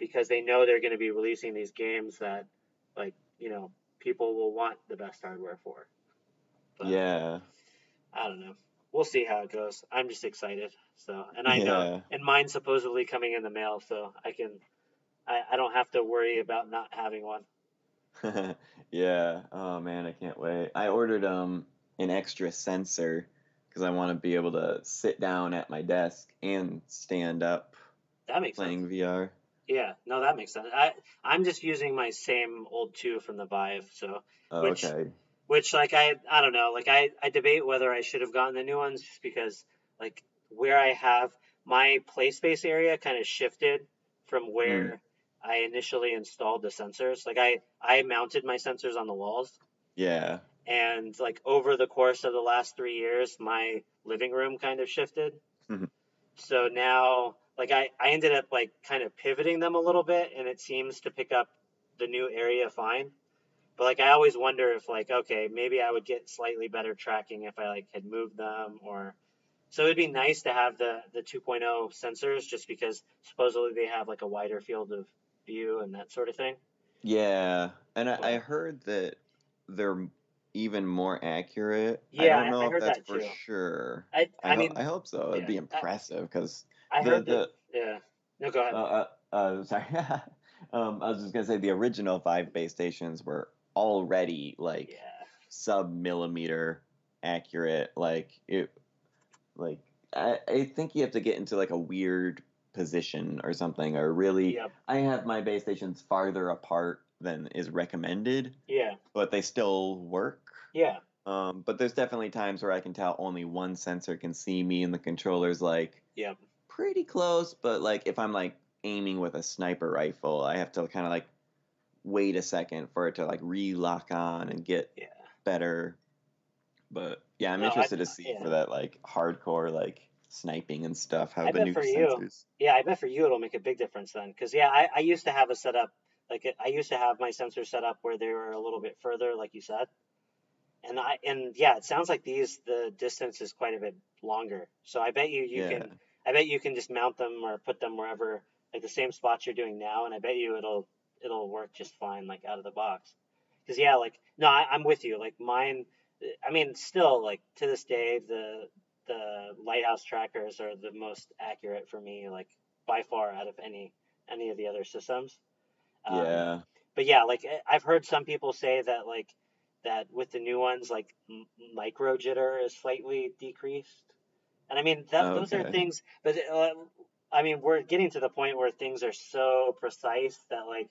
because they know they're going to be releasing these games that like you know people will want the best hardware for. But yeah. I don't know. We'll see how it goes. I'm just excited. So and I know and mine's supposedly coming in the mail, so I can I, I don't have to worry about not having one. yeah. Oh man, I can't wait. I ordered um an extra sensor because I want to be able to sit down at my desk and stand up That makes sense. playing VR. Yeah, no, that makes sense. I I'm just using my same old two from the Vive, so Oh, Which- okay. which like I I don't know, like I I debate whether I should have gotten the new ones just because like where I have my play space area kind of shifted from where I initially installed the sensors. Like I I mounted my sensors on the walls Yeah. and like over the course of the last 3 years my living room kind of shifted. Mhm. so now like I I ended up like kind of pivoting them a little bit and it seems to pick up the new area fine. But like I always wonder if like okay, maybe I would get slightly better tracking if I like had moved them or so it'd be nice to have the the 2.0 sensors just because supposedly they have like a wider field of view and that sort of thing. Yeah. And I, I heard that they're even more accurate. I Yeah, don't I- know I if heard that's that for sure. I I, I, ho- mean I hope so. It'd yeah, be impressive because I the heard the that yeah. No, go ahead. uh, uh, uh sorry. um, I was just gonna say the original Vive base stations were already like yeah. sub millimeter accurate. Like it, like I, I think you have to get into like a weird position or something, or really. Yep. I have my base stations farther apart than is recommended, Yeah. but they still work. Yeah. Um, but there's definitely times where I can tell only one sensor can see me, and the controller's like Yep. Pretty close. But like if I'm like aiming with a sniper rifle, I have to kind of like wait a second for it to like re-lock on and get Yeah. better. But yeah, I'm No, I- interested to see yeah. for that like hardcore like sniping and stuff how I the new for you, sensors. Yeah, I bet for you it'll make a big difference then. Because yeah, I, I used to have a setup like I used to have my sensors set up where they were a little bit further, like you said. And I and yeah, it sounds like these the distance is quite a bit longer. So I bet you you yeah. can I bet you can just mount them or put them wherever like the same spots you're doing now, and I bet you it'll it'll work just fine like out of the box. Because yeah, like no, I, I'm with you. Like mine, I mean, still like to this day the the lighthouse trackers are the most accurate for me, like by far out of any any of the other systems. Um, yeah. but yeah, like I've heard some people say that like that with the new ones, like m- micro jitter is slightly decreased, and I mean that those are things. But uh, I mean, we're getting to the point where things are so precise that like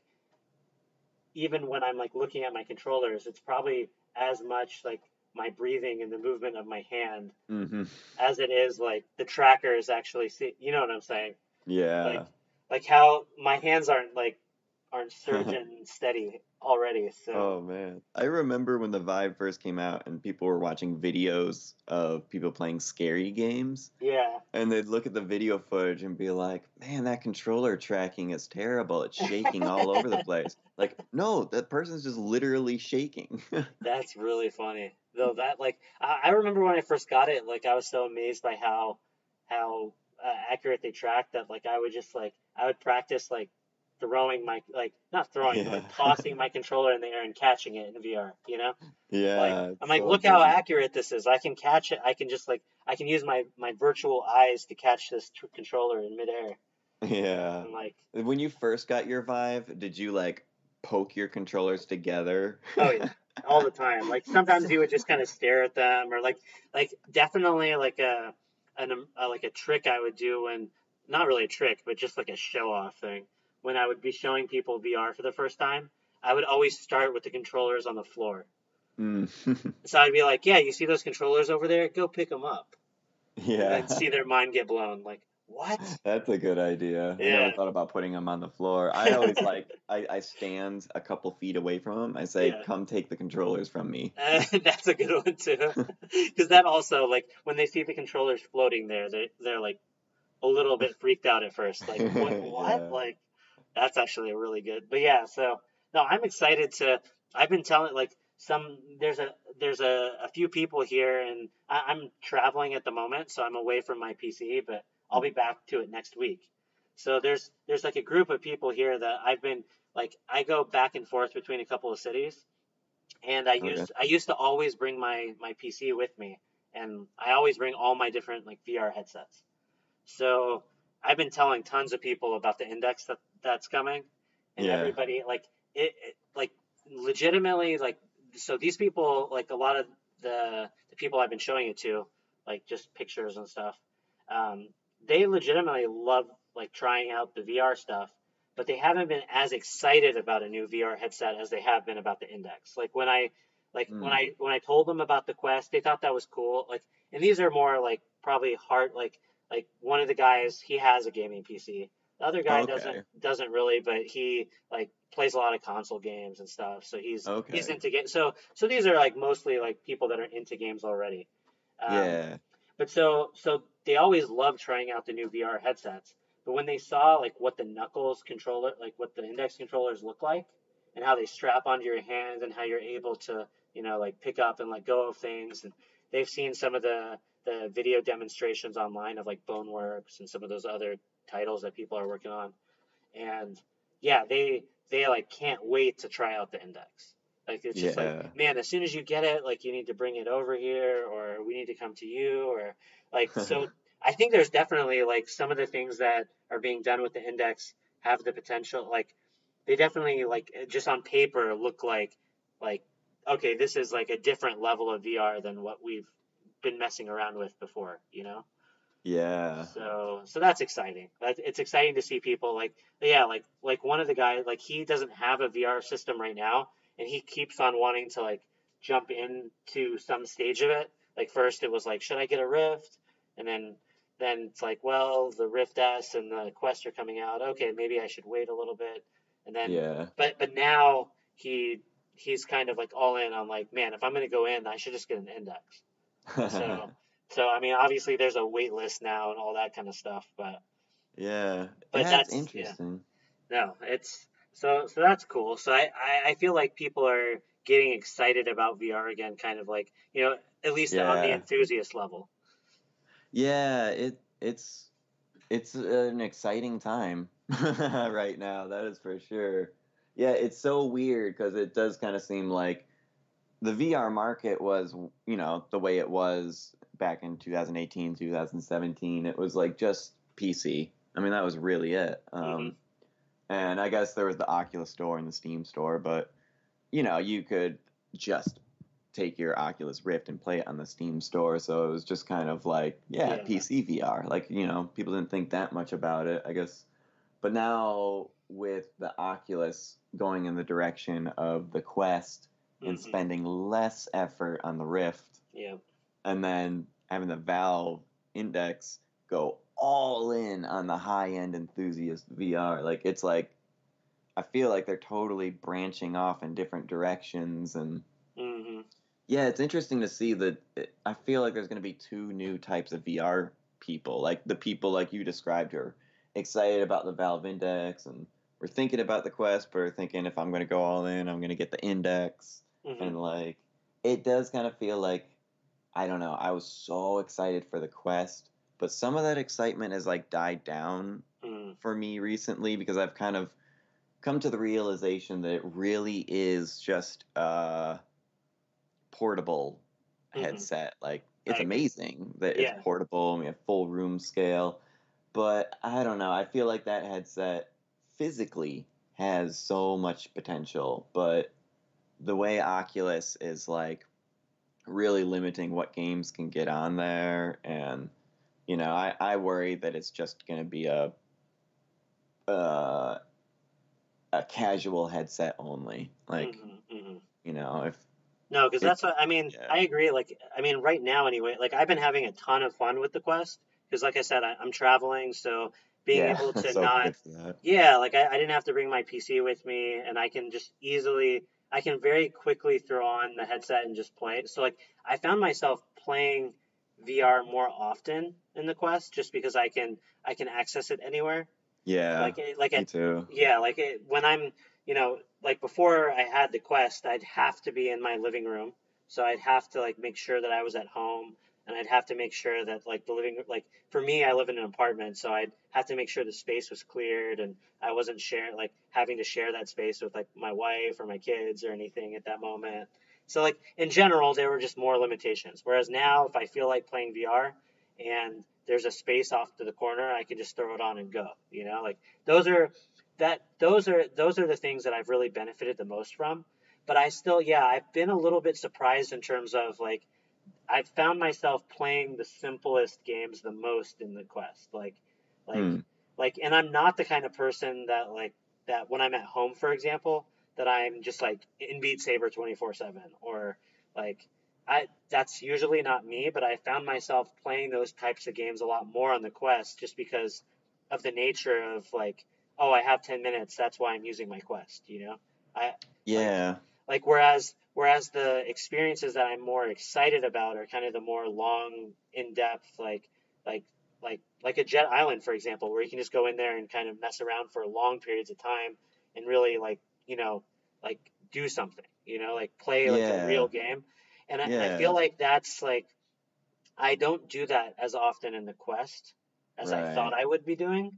even when I'm like looking at my controllers, it's probably as much like my breathing and the movement of my hand hmm as it is like the tracker is actually see. You know what I'm saying? Yeah. Like like how my hands aren't like aren't surgeon steady already. So Oh man, I remember when the Vive first came out and people were watching videos of people playing scary games, yeah, and they'd look at the video footage and be like, "Man, that controller tracking is terrible. It's shaking all over the place." Like, no, that person's just literally shaking. that's really funny. Though that like I, I remember when I first got it, like I was so amazed by how how uh, accurate they tracked that like I would just like I would practice like throwing my like not throwing but tossing my controller in the air and catching it in VR. You know. yeah, like I'm like, so look how accurate this is. I can catch it. I can just like I can use my my virtual eyes to catch this tr- controller in midair. Yeah. I'm like, When you first got your Vive, did you like poke your controllers together? oh yeah, all the time. Like sometimes you would just kind of stare at them, or like like definitely like a an uh, like a trick I would do when not really a trick, but just like a show off thing when I would be showing people VR for the first time. I would always start with the controllers on the floor. Mm. So I'd be like, yeah, you see those controllers over there? Go pick them up. yeah. And see their mind get blown. Like, what? That's a good idea. I Yeah. never thought about putting them on the floor. I always like I, I stand a couple feet away from them. I say, Yeah. "Come take the controllers from me." Uh, that's a good one too, because that also like when they see the controllers floating there, they they're like a little bit freaked out at first. Like what? what? Yeah. Like that's actually a really good. But yeah, so no, I'm excited to. I've been telling like some there's a there's a, a few people here, and I, I'm traveling at the moment, so I'm away from my PC, but I'll be back to it next week. So there's there's like a group of people here that I've been like I go back and forth between a couple of cities, and I Okay. used I used to always bring my my PC with me, and I always bring all my different like VR headsets. So I've been telling tons of people about the index that that's coming, and Yeah. everybody like it, it like legitimately like so these people like a lot of the the people I've been showing it to like just pictures and stuff um, they legitimately love like trying out the VR stuff but they haven't been as excited about a new VR headset as they have been about the index like when I like Mm. when I when I told them about the Quest they thought that was cool like and these are more like probably hard like like one of the guys he has a gaming PC the other guy Okay. doesn't doesn't really but he like plays a lot of console games and stuff so he's he's into games so so these are like mostly like people that are into games already um, yeah. but so so they always love trying out the new VR headsets. But when they saw like what the knuckles controller like what the index controllers look like and how they strap onto your hands, and how you're able to, you know, like pick up and let go of things and they've seen some of the the video demonstrations online of like Boneworks and some of those other titles that people are working on. And yeah, they they like can't wait to try out the index. Like it's just Yeah. like, man, as soon as you get it, like you need to bring it over here, or we need to come to you, or like so. I think there's definitely like some of the things that are being done with the index have the potential. Like they definitely like just on paper look like like okay, this is like a different level of VR than what we've been messing around with before. You know. Yeah. So so that's exciting. That it's exciting to see people like yeah, like like one of the guys like he doesn't have a VR system right now and he keeps on wanting to like jump into some stage of it. Like first it was like should I get a Rift? And then then it's like well, the Rift S and the Quest are coming out. Okay, maybe I should wait a little bit. And then Yeah. but but now he he's kind of like all in on like man, if I'm going to go in, I should just get an Index. So so I mean, obviously there's a wait list now and all that kind of stuff, but yeah. But yeah, that's- interesting. no, it's so so that's cool. So I, I I feel like people are getting excited about VR again, kind of like you know at least on the enthusiast level. Yeah, it it's it's an exciting time right now. That is for sure. Yeah, it's so weird because it does kind of seem like the VR market was, you know, the way it was back in 2018, 2017. It was like just PC. I mean, that was really it. Um, Mhm. And I guess there was the Oculus store and the Steam store, but you know, you could just take your Oculus Rift and play it on the Steam store. So it was just kind of like, yeah, Yeah. PC VR. Like, you know, people didn't think that much about it, I guess. But now with the Oculus going in the direction of the Quest and Mhm. spending less effort on the Rift, Yeah. and then having the Valve Index go all in on the high end enthusiast VR. Like it's like I feel like they're totally branching off in different directions and hmm yeah, it's interesting to see that it, I feel like there's going to be two new types of VR people. Like the people like you described who are excited about the Valve Index and we're thinking about the Quest, but are thinking if I'm going to go all in, I'm going to get the Index hmm and like it does kind of feel like I don't know. I was so excited for the quest, but some of that excitement has like died down mm for me recently because I've kind of come to the realization that it really is just a portable Mhm. headset. Like it's amazing that Yeah. it's portable and we have full room scale, but I don't know. I feel like that headset physically has so much potential, but the way Oculus is like really limiting what games can get on there and you know, I, I worry that it's just gonna be a uh, a casual headset only. Like, hmm hmm you know, if No, because that's what I mean. yeah. I agree. Like, I mean, right now anyway. Like, I've been having a ton of fun with the Quest because, like I said, I, I'm traveling, so being Yeah, able to so not good for that. Yeah, like I, I didn't have to bring my PC with me, and I can just easily, I can very quickly throw on the headset and just play it. So like, I found myself playing VR more often in the Quest, just because I can, I can access it anywhere. Yeah, Like, it- like me too. yeah, like it, when I'm, you know, like before I had the Quest, I'd have to be in my living room, so I'd have to like make sure that I was at home, and I'd have to make sure that like the living, like for me, I live in an apartment, so I'd have to make sure the space was cleared, and I wasn't share like having to share that space with like my wife or my kids or anything at that moment. So like in general, there were just more limitations. Whereas now, if I feel like playing VR and there's a space off to the corner, I can just throw it on and go. You know, like those are that those are those are the things that I've really benefited the most from. But I still, yeah, I've been a little bit surprised in terms of like I've found myself playing the simplest games the most in the quest. Like like Hmm. like and I'm not the kind of person that like that when I'm at home, for example, that I'm just like in Beat Saber 24/7 or like I that's usually not me, but I found myself playing those types of games a lot more on the quest just because of the nature of like oh, I have 10 minutes, that's why I'm using my quest, you know? I Yeah, like whereas whereas the experiences that I'm more excited about are kind of the more long, in depth, like like like like a Jet Island, for example, where you can just go in there and kind of mess around for long periods of time and really like you know like do something, you know, like play like a real game. And I, and I feel like that's like I don't do that as often in the quest as I thought I would be doing.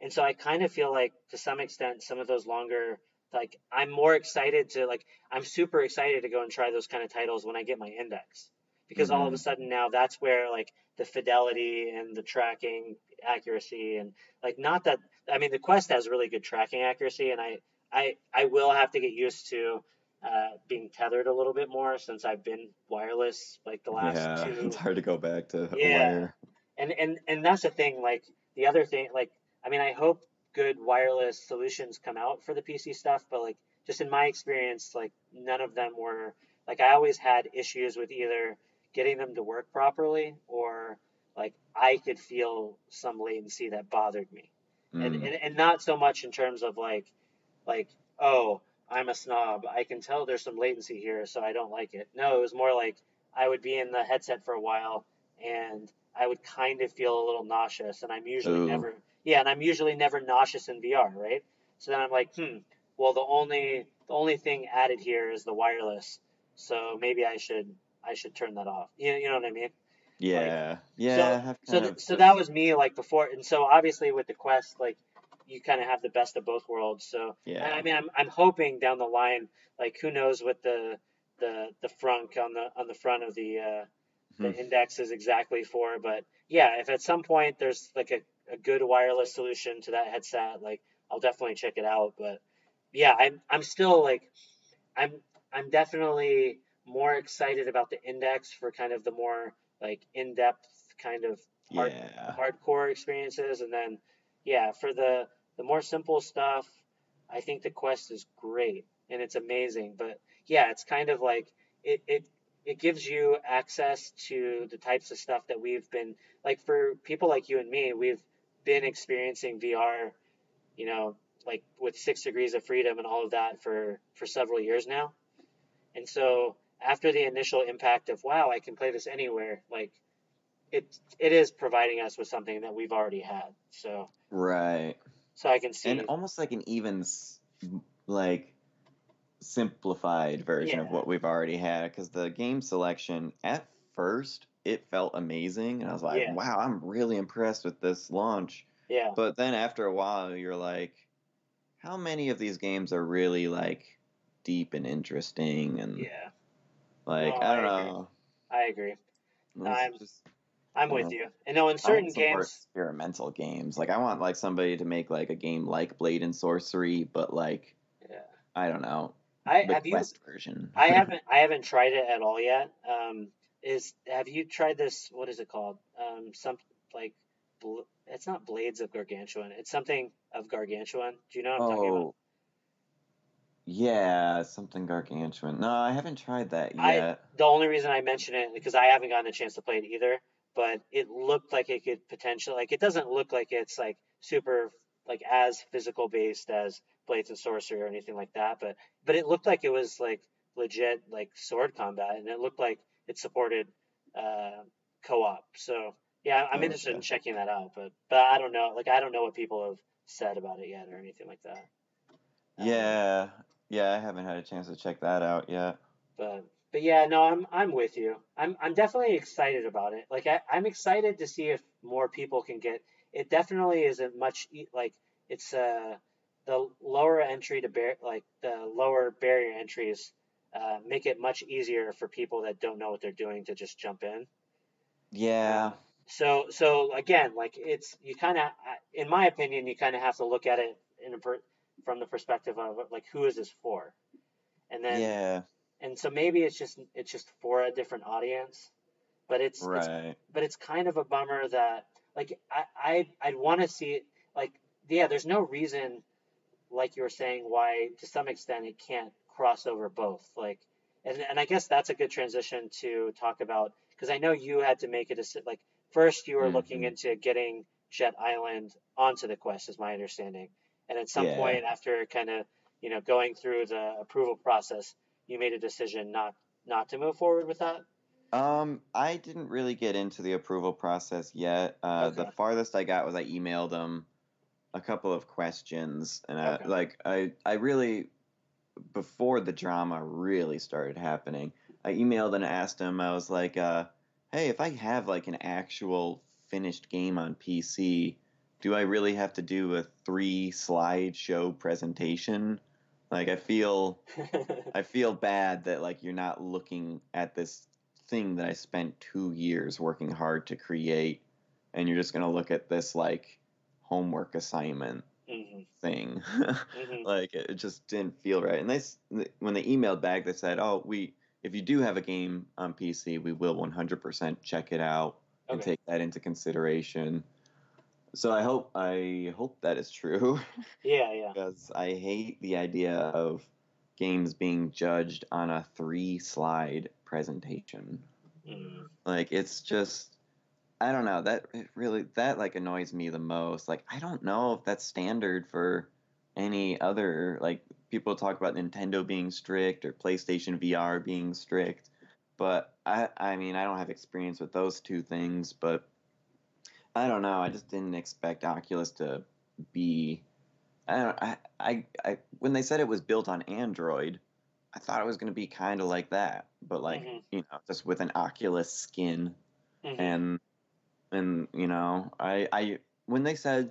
And so I kind of feel like to some extent some of those longer like I'm more excited to like I'm super excited to go and try those kind of titles when I get my index. Because all of a hmm sudden now that's where like the fidelity and the tracking accuracy and like not that I mean the Quest has really good tracking accuracy and I I I will have to get used to uh, being tethered a little bit more since I've been wireless like the last Yeah, it's hard to go back to yeah wire. and and and that's the thing like the other thing like i mean i hope good wireless solutions come out for the pc stuff but like just in my experience like none of them were like i always had issues with either getting them to work properly or like i could feel some latency that bothered me and Mm. and, and not so much in terms of like like oh i'm a snob i can tell there's some latency here so i don't like it no it was more like i would be in the headset for a while and i would kind of feel a little nauseous and i'm usually Ooh. never yeah and i'm usually never nauseous in vr right? So then i'm like hmm well the only the only thing added here is the wireless. So maybe i should i should turn that off. You, you know what i mean? Like Yeah, so yeah, so th- so that was me like before and so obviously with the quest like you kind of have the best of both worlds. So yeah. i mean i'm i'm hoping down the line like who knows what the the the frunk on the on the front of the uh Hmm. the index is exactly for but yeah if at some point there's like a, a good wireless solution to that headset like i'll definitely check it out but yeah i'm i'm still like i'm i'm definitely more excited about the index for kind of the more like in-depth kind of hard Yeah. hardcore experiences and then yeah for the the more simple stuff i think the quest is great and it's amazing but yeah it's kind of like it it it gives you access to the types of stuff that we've been like for people like you and me we've been experiencing vr you know like with six degrees of freedom and all of that for for several years now and so after the initial impact of wow i can play this anywhere like it it is providing us with something that we've already had. So Right. so I can see And almost like an even like simplified version of what we've already had because the game selection at first it felt amazing and I was like, Yeah. wow, I'm really impressed with this launch. Yeah. But then after a while you're like, how many of these games are really like deep and interesting and Yeah. like I I don't agree. know. I agree. I'm just I'm with know, you. And no, in I certain want some more games, experimental games. Like I want like somebody to make like a game like Blade and Sorcery, but like yeah. I don't know, I have you version. I haven't I haven't tried it at all yet. Um is have you tried this what is it called? Um some like bl- it's not Blades of Gargantuan. It's something of Gargantuan. Do you know what I'm talking about? Oh, Yeah, something gargantuan. No, I haven't tried that I yet. the only reason I mention it because I haven't gotten a chance to play it either, but it looked like it could potentially like it doesn't look like it's like super like as physical based as Blades of Sorcery or anything like that, but but it looked like it was like legit like sword combat and it looked like it supported uh, co-op. So yeah, I'm interested in checking that out, but but I don't know like I don't know what people have said about it yet or anything like that. Um, Yeah, yeah, I haven't had a chance to check that out yet. But but yeah, no, I'm I'm with you. I'm I'm definitely excited about it. Like I, I'm excited to see if more people can get. It definitely isn't much like it's uh the lower entry to bear like the lower barrier entries uh, make it much easier for people that don't know what they're doing to just jump in. Yeah, so so again, like it's you kind of, in my opinion, you kind of have to look at it in a per, from the perspective of like who is this for, and then yeah, and so maybe it's just it's just for a different audience but it's it's right. but it's kind of a bummer that like i i i'd want to see it like yeah there's no reason like you were saying why to some extent it can't cross over both like and and i guess that's a good transition to talk about because i know you had to make a decision like first you were looking hmm into getting jet island onto the quest is my understanding and at some Yeah. point after kind of you know going through the approval process you made a decision not not to move forward with that Um, I didn't really get into the approval process yet. Uh, the farthest I got was I emailed them a couple of questions, and okay like I, I really before the drama really started happening, I emailed and asked him. I was like, uh, "Hey, if I have like an actual finished game on PC, do I really have to do a three slideshow presentation? Like, I feel, I feel bad that like you're not looking at this thing that I spent two years working hard to create, and you're just gonna look at this like homework assignment." Hmm thing. hmm like it just didn't feel right. And they when they emailed back, they said, "Oh, we if you do have a game on PC, we will 100% check it out and take that into consideration." So I hope I hope that is true yeah yeah because I hate the idea of games being judged on a three slide presentation. mm Like it's just I don't know. That it really that like annoys me the most. Like I don't know if that's standard for any other like people talk about Nintendo being strict or PlayStation VR being strict, but I I mean, I don't have experience with those two things, but I don't know. I just didn't expect Oculus to be I don't I I, I when they said it was built on Android, I thought it was going to be kind of like that, but like, hmm you know, just with an Oculus skin hmm and and you know i i when they said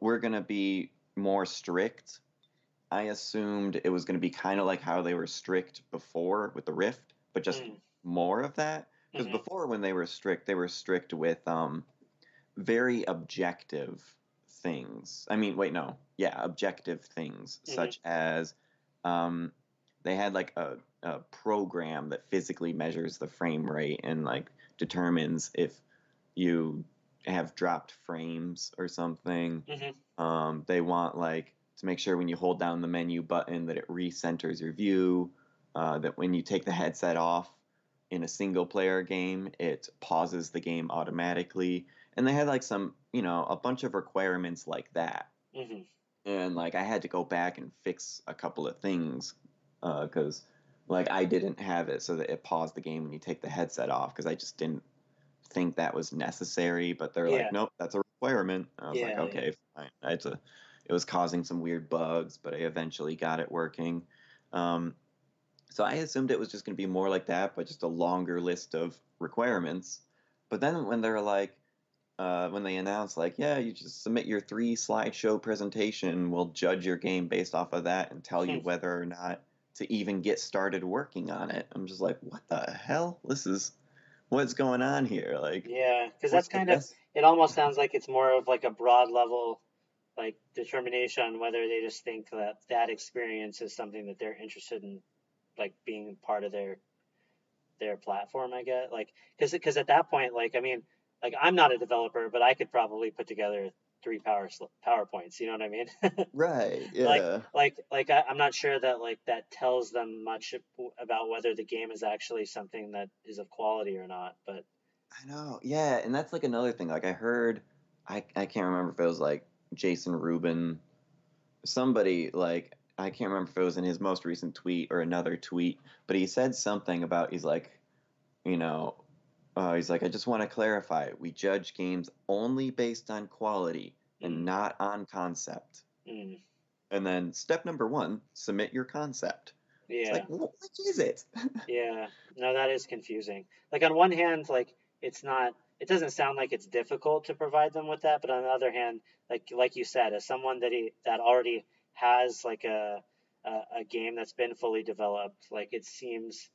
we're going to be more strict i assumed it was going to be kind of like how they were strict before with the rift but just mm. more of that. Because hmm before when they were strict they were strict with um very objective things. I mean wait no. Yeah objective things hmm such as um they had like a, a program that physically measures the frame rate and like determines if you have dropped frames or something. hmm Um, they want like to make sure when you hold down the menu button that it recenters your view. Uh, that when you take the headset off in a single player game, it pauses the game automatically. And they had like some, you know, a bunch of requirements like that. hmm And like I had to go back and fix a couple of things because like I didn't have it so that it paused the game when you take the headset off because I just didn't think that was necessary, but they're Yeah. like, nope, that's a requirement. I was like, Yeah, yeah. okay, fine. I had to, it was causing some weird bugs, but I eventually got it working. Um, so I assumed it was just going to be more like that, but just a longer list of requirements. But then when they're like, uh, when they announce like, yeah, you just submit your three slideshow presentation, we'll judge your game based off of that and tell you whether or not to even get started working on it. I'm just like, what the hell? This is what's going on here? Like, Yeah, because that's kind of best? it. Almost sounds like it's more of like a broad level, like determination on whether they just think that that experience is something that they're interested in, like being part of their their platform. I get like because because at that point, like I mean, like I'm not a developer, but I could probably put together three power powerpoints. You know what I mean? right. Yeah. Like like like I, I'm not sure that like that tells them much about whether the game is actually something that is of quality or not. But I know. Yeah, and that's like another thing. Like I heard, I I can't remember if it was like Jason Rubin, somebody like I can't remember if it was in his most recent tweet or another tweet, but he said something about he's like, you know, uh, he's like, I just want to clarify, we judge games only based on quality and mm, not on concept. mm, And then step number one, submit your concept. It's yeah. like, what is it? Yeah, no, that is confusing. Like on one hand, like it's not, it doesn't sound like it's difficult to provide them with that, but on the other hand, like like you said, as someone that he that already has like a a, a game that's been fully developed, like it seems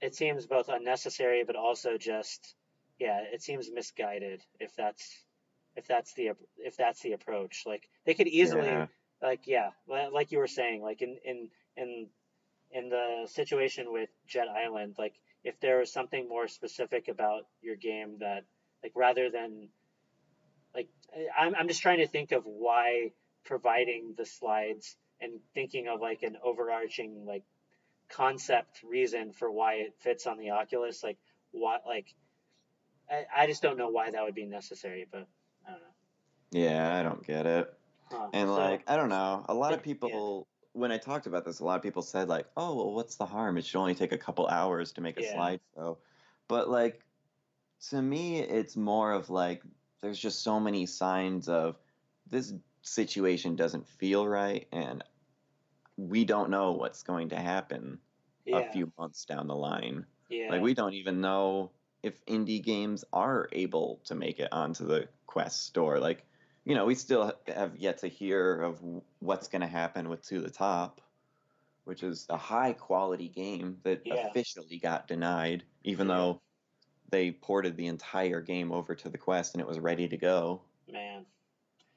it seems both unnecessary but also just yeah, it seems misguided if that's if that's the if that's the approach. Like they could easily Yeah. like yeah, like you were saying, like in in in in the situation with Jet Island, like if there was something more specific about your game that like rather than like I'm I'm just trying to think of why providing the slides and thinking of like an overarching like concept reason for why it fits on the Oculus, like what like I, I just don't know why that would be necessary, but I don't know. Yeah, I don't get it. Huh. And So like, I don't know. A lot of but yeah, people, when I talked about this, a lot of people said like, "Oh, well, what's the harm? It should only take a couple hours to make a yeah, slideshow." But like, to me, it's more of like, there's just so many signs of this situation doesn't feel right, and we don't know what's going to happen a few months down the line. Yeah. Like, we don't even know if indie games are able to make it onto the Quest store. Like, you know, we still have yet to hear of what's going to happen with To the Top, which is a high quality game that yeah, officially got denied, even yeah, though they ported the entire game over to the Quest and it was ready to go. man.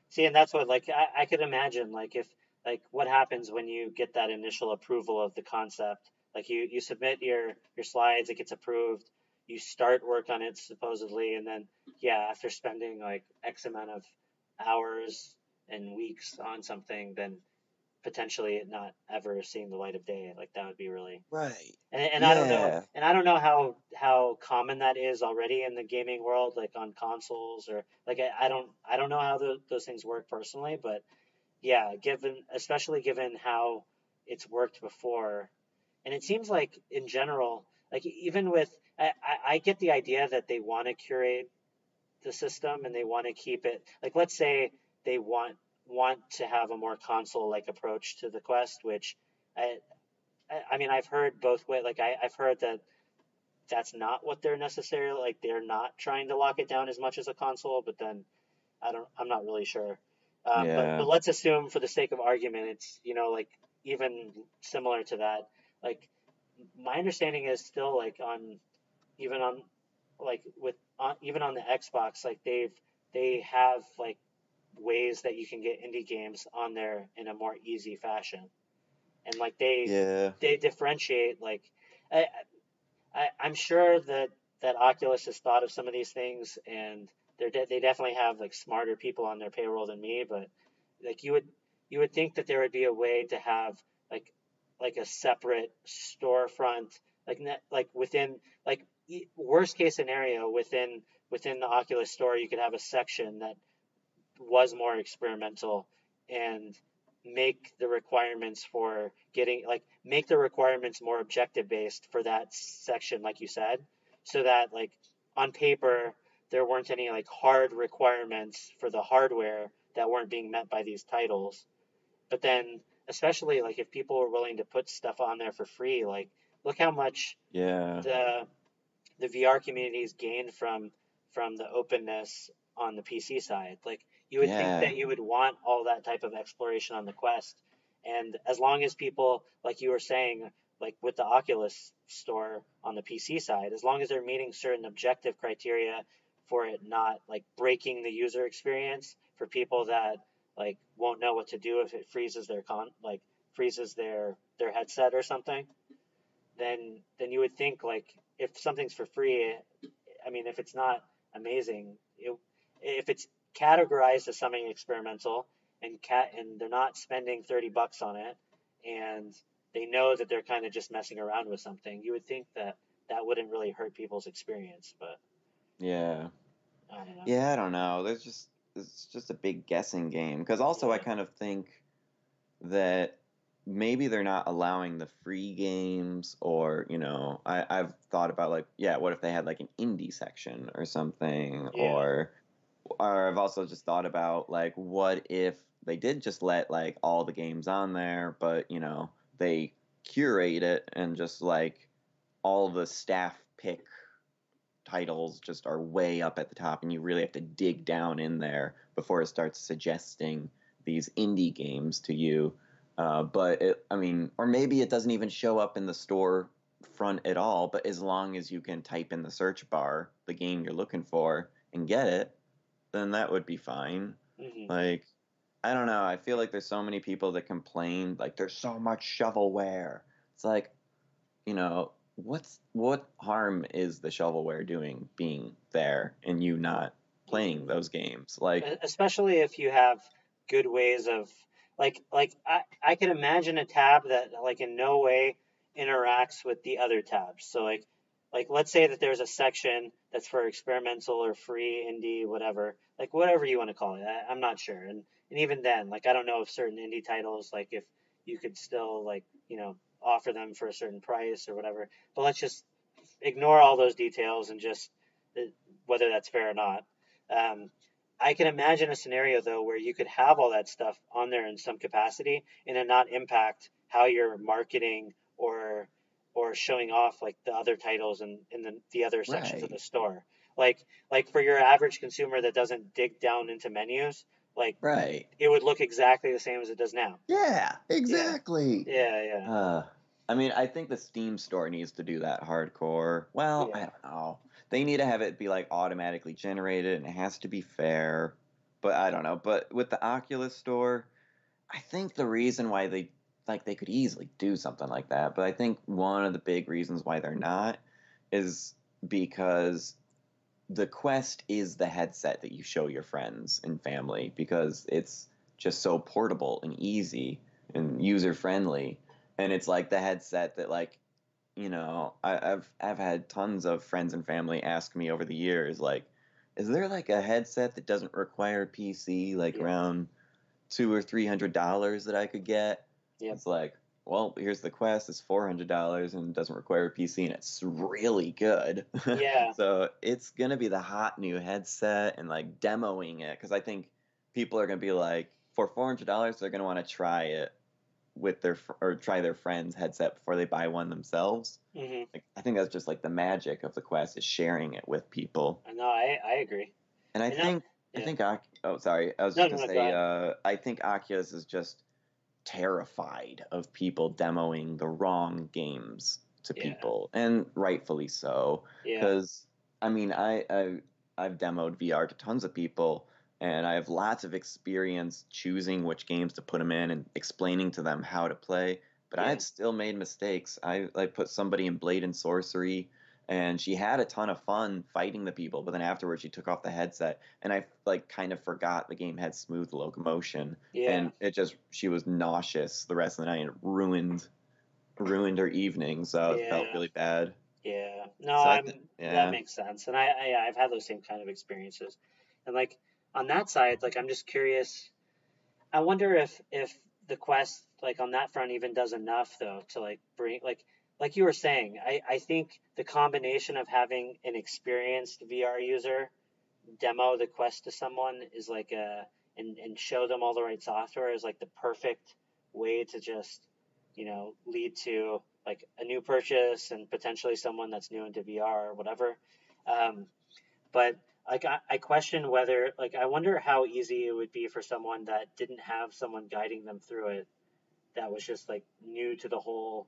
See, and that's what like I, I could imagine like if like what happens when you get that initial approval of the concept. Like you you submit your your slides, it gets approved. You start work on it supposedly, and then yeah, after spending like X amount of hours and weeks on something, then potentially it not ever seeing the light of day. Like that would be really Right. and, and I don't know and I don't know how how common that is already in the gaming world, like on consoles or like I, I don't I don't know how tho- those things work personally, but yeah, given especially given how it's worked before, and it seems like in general, like even with I, I get the idea that they want to curate the system and they want to keep it like let's say they want want to have a more console like approach to the Quest, which I I I mean I've heard both way like I, I've heard that that's not what they're necessarily like they're not trying to lock it down as much as a console, but then I don't I'm not really sure. Um, but but let's assume for the sake of argument it's you know like even similar to that. Like my understanding is still like on even on like with on, even on the Xbox like they've they have like ways that you can get indie games on there in a more easy fashion. And like they Yeah. they differentiate like I, I I'm sure that that Oculus has thought of some of these things and they're de- they definitely have like smarter people on their payroll than me but like you would you would think that there would be a way to have like like a separate storefront like like within like worst case scenario within within the Oculus store you could have a section that was more experimental and make the requirements for getting like make the requirements more objective based for that section like you said so that like on paper there weren't any like hard requirements for the hardware that weren't being met by these titles but then especially like if people were willing to put stuff on there for free like look how much Yeah. the the VR community's gained from from the openness on the PC side. Like you would think that you would want all that type of exploration on the Quest, and as long as people, like you were saying, like with the Oculus store on the PC side, as long as they're meeting certain objective criteria for it not like breaking the user experience for people that like won't know what to do if it freezes their con like freezes their their headset or something then then you would think like if something's for free, I mean if it's not amazing, it, if it's categorized as something experimental and cat and they're not spending 30 bucks on it and they know that they're kind of just messing around with something you would think that that wouldn't really hurt people's experience but Yeah. i don't know. Yeah, I don't know. There's just it's just a big guessing game. Because also I kind of think that maybe they're not allowing the free games or you know I, I've thought about like yeah what if they had like an indie section or something? Yeah. Or or I've also just thought about like what if they did just let like all the games on there but you know they curate it and just like all the staff pick titles just are way up at the top and you really have to dig down in there before it starts suggesting these indie games to you uh, but it, I mean, or maybe it doesn't even show up in the store front at all. But as long as you can type in the search bar the game you're looking for and get it, then that would be fine. hmm Like, I don't know. I feel like there's so many people that complain like there's so much shovelware. It's like, you know, what's what harm is the shovelware doing being there and you not playing those games? Like, especially if you have good ways of like like I, I can imagine a tab that like in no way interacts with the other tabs so like like let's say that there's a section that's for experimental or free indie whatever like whatever you want to call it I, i'm not sure and and even then like i don't know if certain indie titles like if you could still like you know offer them for a certain price or whatever. But let's just ignore all those details and just uh, whether that's fair or not. Um, I can imagine a scenario though where you could have all that stuff on there in some capacity and it not impact how you're marketing or or showing off like the other titles in, in the, the other sections of the store. Like like for your average consumer that doesn't dig down into menus, like right. it would look exactly the same as it does now. Yeah, Yeah. exactly. Yeah, yeah. Uh, I mean, I think the Steam store needs to do that hardcore. Well, I don't know. They need to have it be like automatically generated and it has to be fair. But I don't know. But with the Oculus store, I think the reason why they like they could easily do something like that, but I think one of the big reasons why they're not is because the Quest is the headset that you show your friends and family because it's just so portable and easy and user friendly. And it's like the headset that like you know, I, I've I've had tons of friends and family ask me over the years, like, is there like a headset that doesn't require a PC, like Yeah. around two or three hundred dollars that I could get? Yep. It's like, well, here's the Quest, it's four hundred dollars and doesn't require a PC, and it's really good. Yeah. so it's gonna be the hot new headset and like demoing it, because I think people are gonna be like, for four hundred dollars, they're gonna want to try it with their or try their friend's headset before they buy one themselves. Mm-hmm. Like I think that's just like the magic of the Quest is sharing it with people. No, I I agree. And I And think I yeah. think Oc- oh sorry, I was No, just no, gonna no, go say ahead. uh, I think Oculus is just terrified of people demoing the wrong games to Yeah. people, and rightfully so. Yeah. Because I mean, I, I I've demoed VR to tons of people, and I have lots of experience choosing which games to put them in and explaining to them how to play. But Yeah. I've still made mistakes. I I put somebody in Blade and Sorcery, and she had a ton of fun fighting the people. But then afterwards, she took off the headset, and I like kind of forgot the game had smooth locomotion, Yeah. and it just she was nauseous the rest of the night. and It ruined ruined her evening, so it felt really bad. Yeah, no, So I'm think, that makes sense, and I, I I've had those same kind of experiences, and like on that side, like I'm just curious. I wonder if if the quest like on that front even does enough though to like bring like like you were saying. I I think the combination of having an experienced VR user demo the quest to someone is like a and and show them all the right software is like the perfect way to just you know lead to like a new purchase and potentially someone that's new into VR or whatever. Um, but like I, I question whether like I wonder how easy it would be for someone that didn't have someone guiding them through it that was just like new to the whole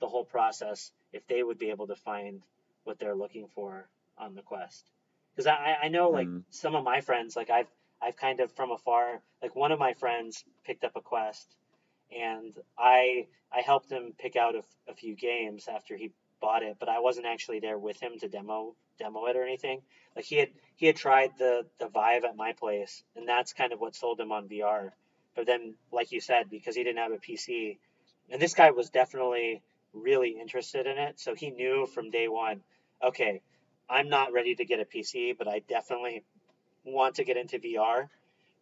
the whole process if they would be able to find what they're looking for on the quest because I, I know like mm, some of my friends like I've I've kind of from afar like one of my friends picked up a quest and I I helped him pick out a, f- a few games after he bought it, but I wasn't actually there with him to demo demo it or anything. Like he had he had tried the the Vive at my place, and that's kind of what sold him on VR. But then, like you said, because he didn't have a PC, and this guy was definitely really interested in it, so he knew from day one, okay, I'm not ready to get a PC, but I definitely want to get into VR.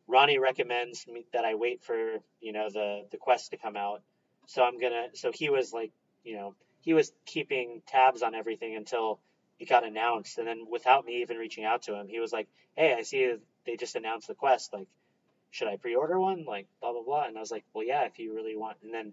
Ronnie recommends me that I wait for you know the the Quest to come out, so I'm gonna. So he was like, you know, he was keeping tabs on everything until it got announced, and then without me even reaching out to him, he was like, "Hey, I see they just announced the Quest. Like, should I pre-order one? Like, blah blah blah." And I was like, "Well, yeah, if you really want." And then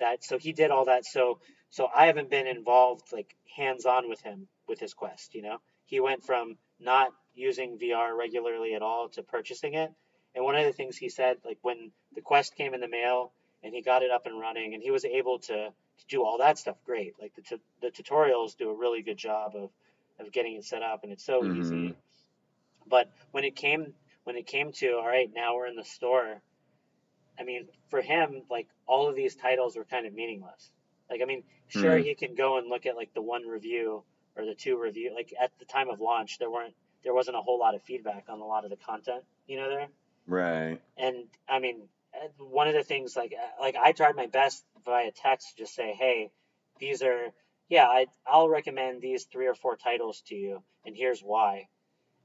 that, so he did all that. So so I haven't been involved like hands on with him with his Quest. You know, he went from not using VR regularly at all to purchasing it. And one of the things he said, like when the Quest came in the mail and he got it up and running and he was able to, to do all that stuff great. Like the, t- the tutorials do a really good job of, of getting it set up and it's so Mm-hmm. easy. But when it came when it came to all right, now we're in the store. I mean, for him, like all of these titles were kind of meaningless. Like I mean, sure Hmm. he can go and look at like the one review or the two review. Like at the time of launch, there weren't there wasn't a whole lot of feedback on a lot of the content, you know there. Right. And I mean, one of the things like uh, like I tried my best via text to just say, hey, these are yeah, I I'll recommend these three or four titles to you, and here's why.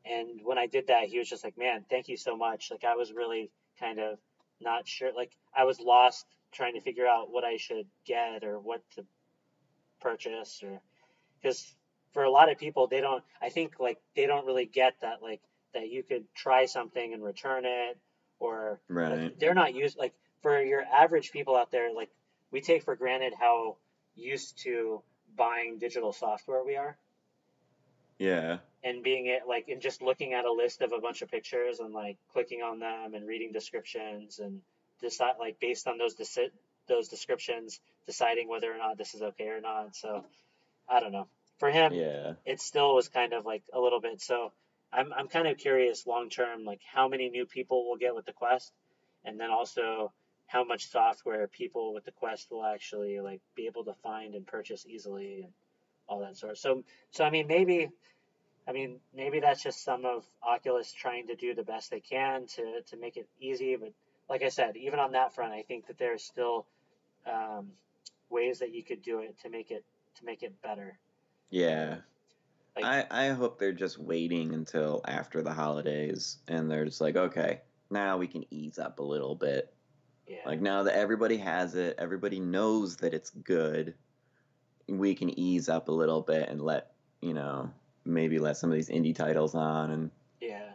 And when I did that, he was just like, man, thank you so much. Like I was really kind of not sure. Like I was lost trying to figure out what I should get or what to purchase or because for a lot of people they don't i think like they don't really get that like that you could try something and return it or Right. they're not used like for your average people out there like we take for granted how used to buying digital software we are Yeah. and being it like and just looking at a list of a bunch of pictures and like clicking on them and reading descriptions and decide like based on those deci- those descriptions deciding whether or not this is okay or not so i don't know for him Yeah. it still was kind of like a little bit so i'm i'm kind of curious long term like how many new people will get with the quest and then also how much software people with the quest will actually like be able to find and purchase easily and all that sort so so i mean maybe I mean, maybe that's just some of Oculus trying to do the best they can to, to make it easy. But like I said, even on that front, I think that there's still um, ways that you could do it to make it to make it better. Yeah. Like- I, I hope they're just waiting until after the holidays and they're just like, okay, now we can ease up a little bit. Yeah. Like now that everybody has it, everybody knows that it's good, we can ease up a little bit and let, you know, maybe let some of these indie titles on and yeah.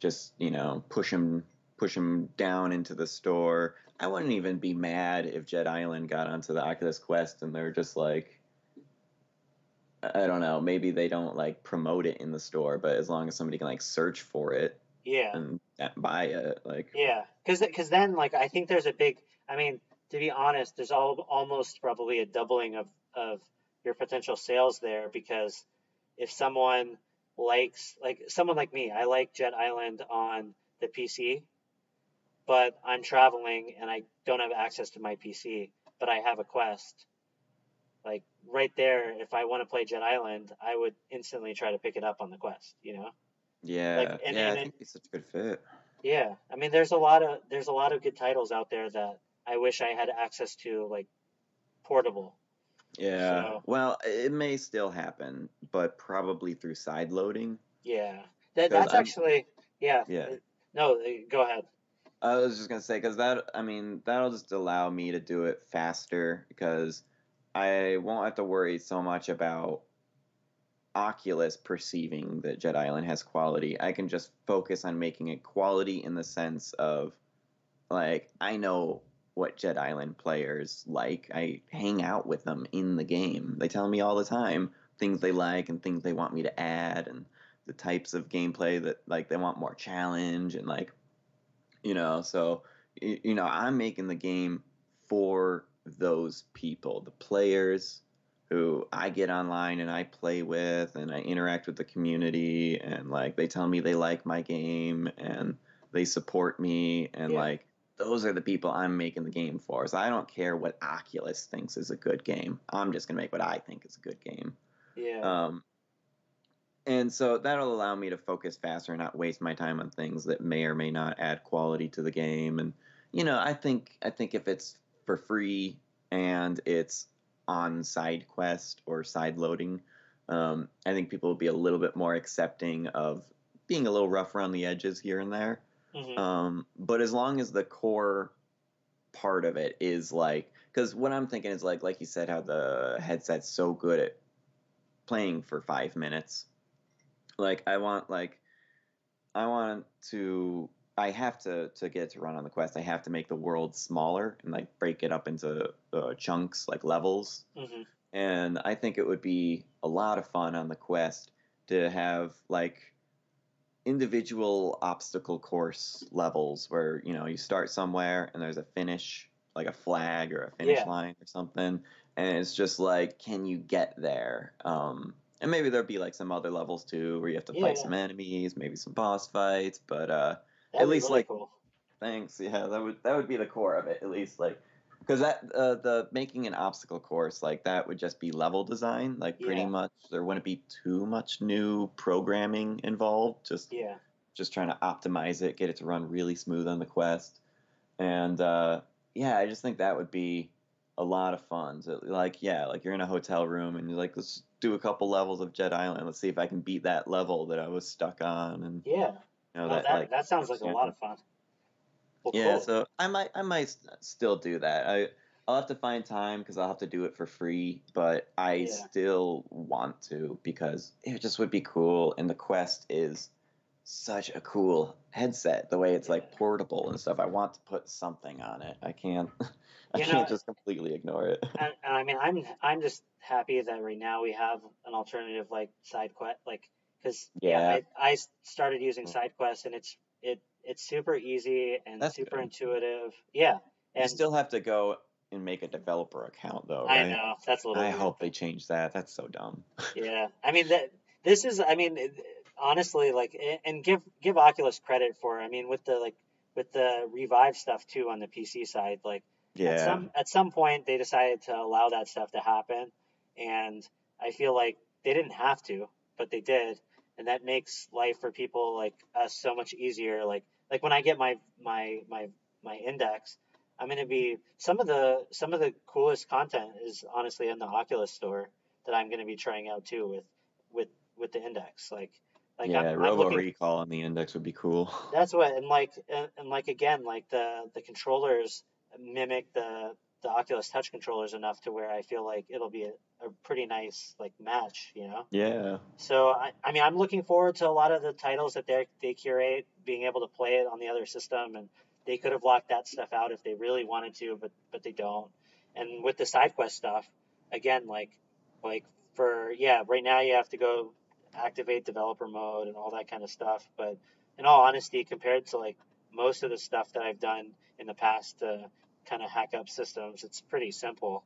just, you know, push them push them down into the store. I wouldn't even be mad if Jet Island got onto the Oculus Quest and they're just like I don't know, maybe they don't like promote it in the store, but as long as somebody can like search for it Yeah. and buy it, like Yeah. Because because then like I think there's a big. I mean, to be honest, there's all, almost probably a doubling of of your potential sales there because if someone likes like someone like me, I like Jet Island on the PC, but I'm traveling and I don't have access to my PC, but I have a Quest. Like right there, if I want to play Jet Island, I would instantly try to pick it up on the Quest. You know. yeah, and- yeah, and I it- think it's such a good fit. Yeah, I mean, there's a lot of there's a lot of good titles out there that I wish I had access to, like portable. Yeah. So- Well, it may still happen, but probably through side loading. Yeah, that, that's I'm- actually yeah. Yeah. No, go ahead. I was just gonna say because that I mean that'll just allow me to do it faster because I won't have to worry so much about Oculus perceiving that Jet Island has quality. I can just focus on making it quality in the sense of like I know what Jet Island players like. I hang out with them in the game. They tell me all the time things they like and things they want me to add and the types of gameplay that like they want more challenge and like you know so you know i'm making the game for those people the players who i get online and i play with and i interact with the community and like they tell me they like my game and they support me and Yeah. like those are the people I'm making the game for. So I don't care what Oculus thinks is a good game. I'm just gonna make what I think is a good game. Yeah. Um, and so that'll allow me to focus faster and not waste my time on things that may or may not add quality to the game. And you know, I think I think if it's for free and it's on SideQuest or side loading, um, I think people will be a little bit more accepting of being a little rough around the edges here and there. Mhm. Um, but as long as the core part of it is like, because what I'm thinking is like, like you said, how the headset's so good at playing for five minutes. Like I want like, I want to. I have to to get to run on the quest. I have to make the world smaller and like break it up into uh, chunks, like levels. Mhm. And I think it would be a lot of fun on the quest to have like individual obstacle course levels where you know you start somewhere and there's a finish like a flag or a finish Yeah. line or something and it's just like can you get there um and maybe there'll be like some other levels too where you have to Yeah, fight yeah. some enemies maybe some boss fights but uh be least, really like, cool. Thanks. Yeah, that would that would be the core of it, at least. Like, because that uh, the making an obstacle course like that would just be level design. Like, pretty Yeah. much there wouldn't be too much new programming involved. Just Yeah. just trying to optimize it, get it to run really smooth on the quest, and uh, yeah, I just think that would be a lot of fun. So, like, yeah, like you're in a hotel room and you're like, let's do a couple levels of Jet Island. Let's see if I can beat that level that I was stuck on, and Yeah. you know Oh, that, that, like that sounds like a lot of fun. Well, yeah, cool. so I might I might still do that. I I'll have to find time because I'll have to do it for free, but I Yeah. still want to because it just would be cool. And the Quest is such a cool headset. The way it's like portable and stuff. I want to put something on it. I can't. I You can't just completely ignore it. and, and I mean, I'm I'm just happy that right now we have an alternative like SideQuest, like because yeah, Yeah. I, I started using Mm. SideQuest and it's it it's super easy and That's super good. intuitive. Yeah, You and still have to go and make a developer account though, I know that's a little. I weird. hope they change that. That's so dumb. Yeah, I mean that this is I mean honestly like and give give Oculus credit for I mean with the like with the Revive stuff too on the PC side like at Yeah. some at some point they decided to allow that stuff to happen and I feel like they didn't have to but they did and that makes life for people like us so much easier like like when I get my my my my index I'm going to be some of the some of the coolest content is honestly in the Oculus store that I'm going to be trying out too with with with the index like like yeah, I'm, I'm Robo looking Recall on the index would be cool. that's what and like and, and like again like the the controllers mimic the the Oculus Touch controllers enough to where I feel like it'll be a, a pretty nice like match, you know. yeah. So I, I mean I'm looking forward to a lot of the titles that they they curate, being able to play it on the other system, and they could have locked that stuff out if they really wanted to, but but they don't. And with the SideQuest stuff, again like like for yeah right now you have to go activate developer mode and all that kind of stuff, but in all honesty, compared to like most of the stuff that I've done in the past to kind of hack up systems, it's pretty simple.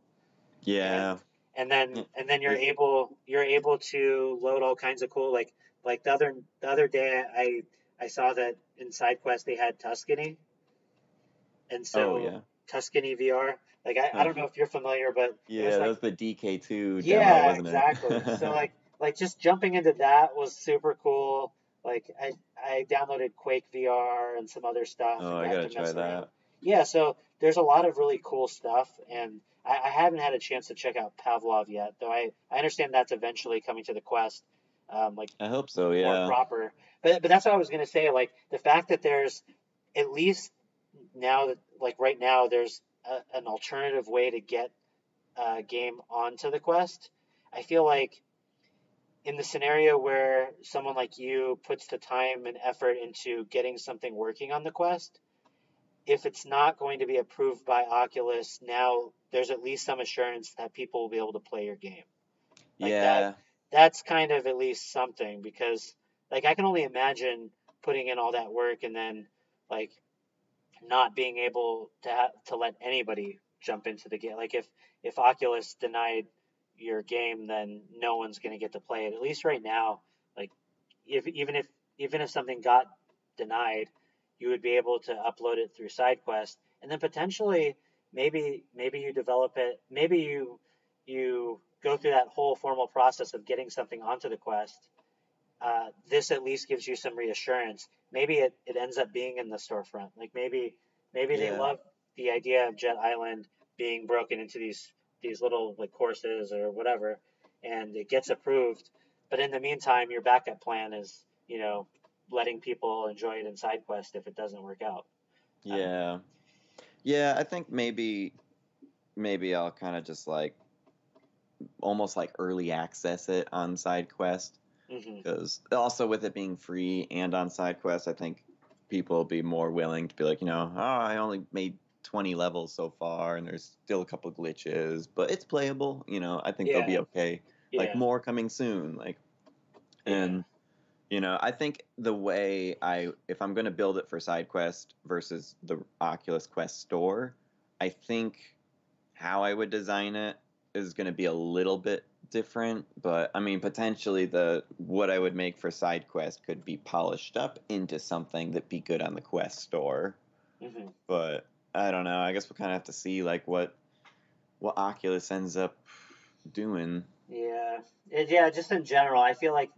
Yeah. And then Yeah. and then you're able you're able to load all kinds of cool like like the other the other day I I saw that in SideQuest they had Tuscany, and so oh yeah. Tuscany VR. Like I, I don't know if you're familiar, but Yeah, was that was the DK2 yeah, demo, wasn't exactly. so like like just jumping into that was super cool. Like I I downloaded Quake VR and some other stuff. oh, I got gotta to try around. that. Yeah, so there's a lot of really cool stuff, and I, I haven't had a chance to check out Pavlov yet, though I, I understand that's eventually coming to the Quest, um, like I hope so. more Yeah. proper. But but that's what I was gonna say. Like the fact that there's at least now that like right now there's a, an alternative way to get a game onto the Quest. I feel like in the scenario where someone like you puts the time and effort into getting something working on the Quest, if it's not going to be approved by Oculus, now there's at least some assurance that people will be able to play your game. Like yeah. That's kind of at least something because like I can only imagine putting in all that work and then like not being able to ha- to let anybody jump into the game. Like if if Oculus denied your game, then no one's going to get to play it. At least right now, like if even if even if something got denied, you would be able to upload it through SideQuest, and then potentially maybe maybe you develop it, maybe you you go through that whole formal process of getting something onto the quest. Uh, this at least gives you some reassurance. Maybe it, it ends up being in the storefront. Like maybe maybe they love the idea of Jet Island being broken into these these little like courses or whatever, and it gets approved. But in the meantime, your backup plan is you know letting people enjoy it in SideQuest if it doesn't work out. Um, Yeah. Yeah, I think maybe maybe I'll kind of just like almost like early access it on SideQuest because also with it being free and on SideQuest, I think people will be more willing to be like, you know, oh, I only made 20 levels so far and there's still a couple glitches, but it's playable, you know. I think they'll be okay. Yeah. Like more coming soon, like and you know, I think the way I, if I'm going to build it for SideQuest versus the Oculus Quest store, I think how I would design it is going to be a little bit different. But I mean, potentially the what I would make for SideQuest could be polished up into something that be good on the Quest store. hmm But I don't know. I guess we'll kind of have to see like what what Oculus ends up doing. Yeah, It- yeah. Just in general, I feel like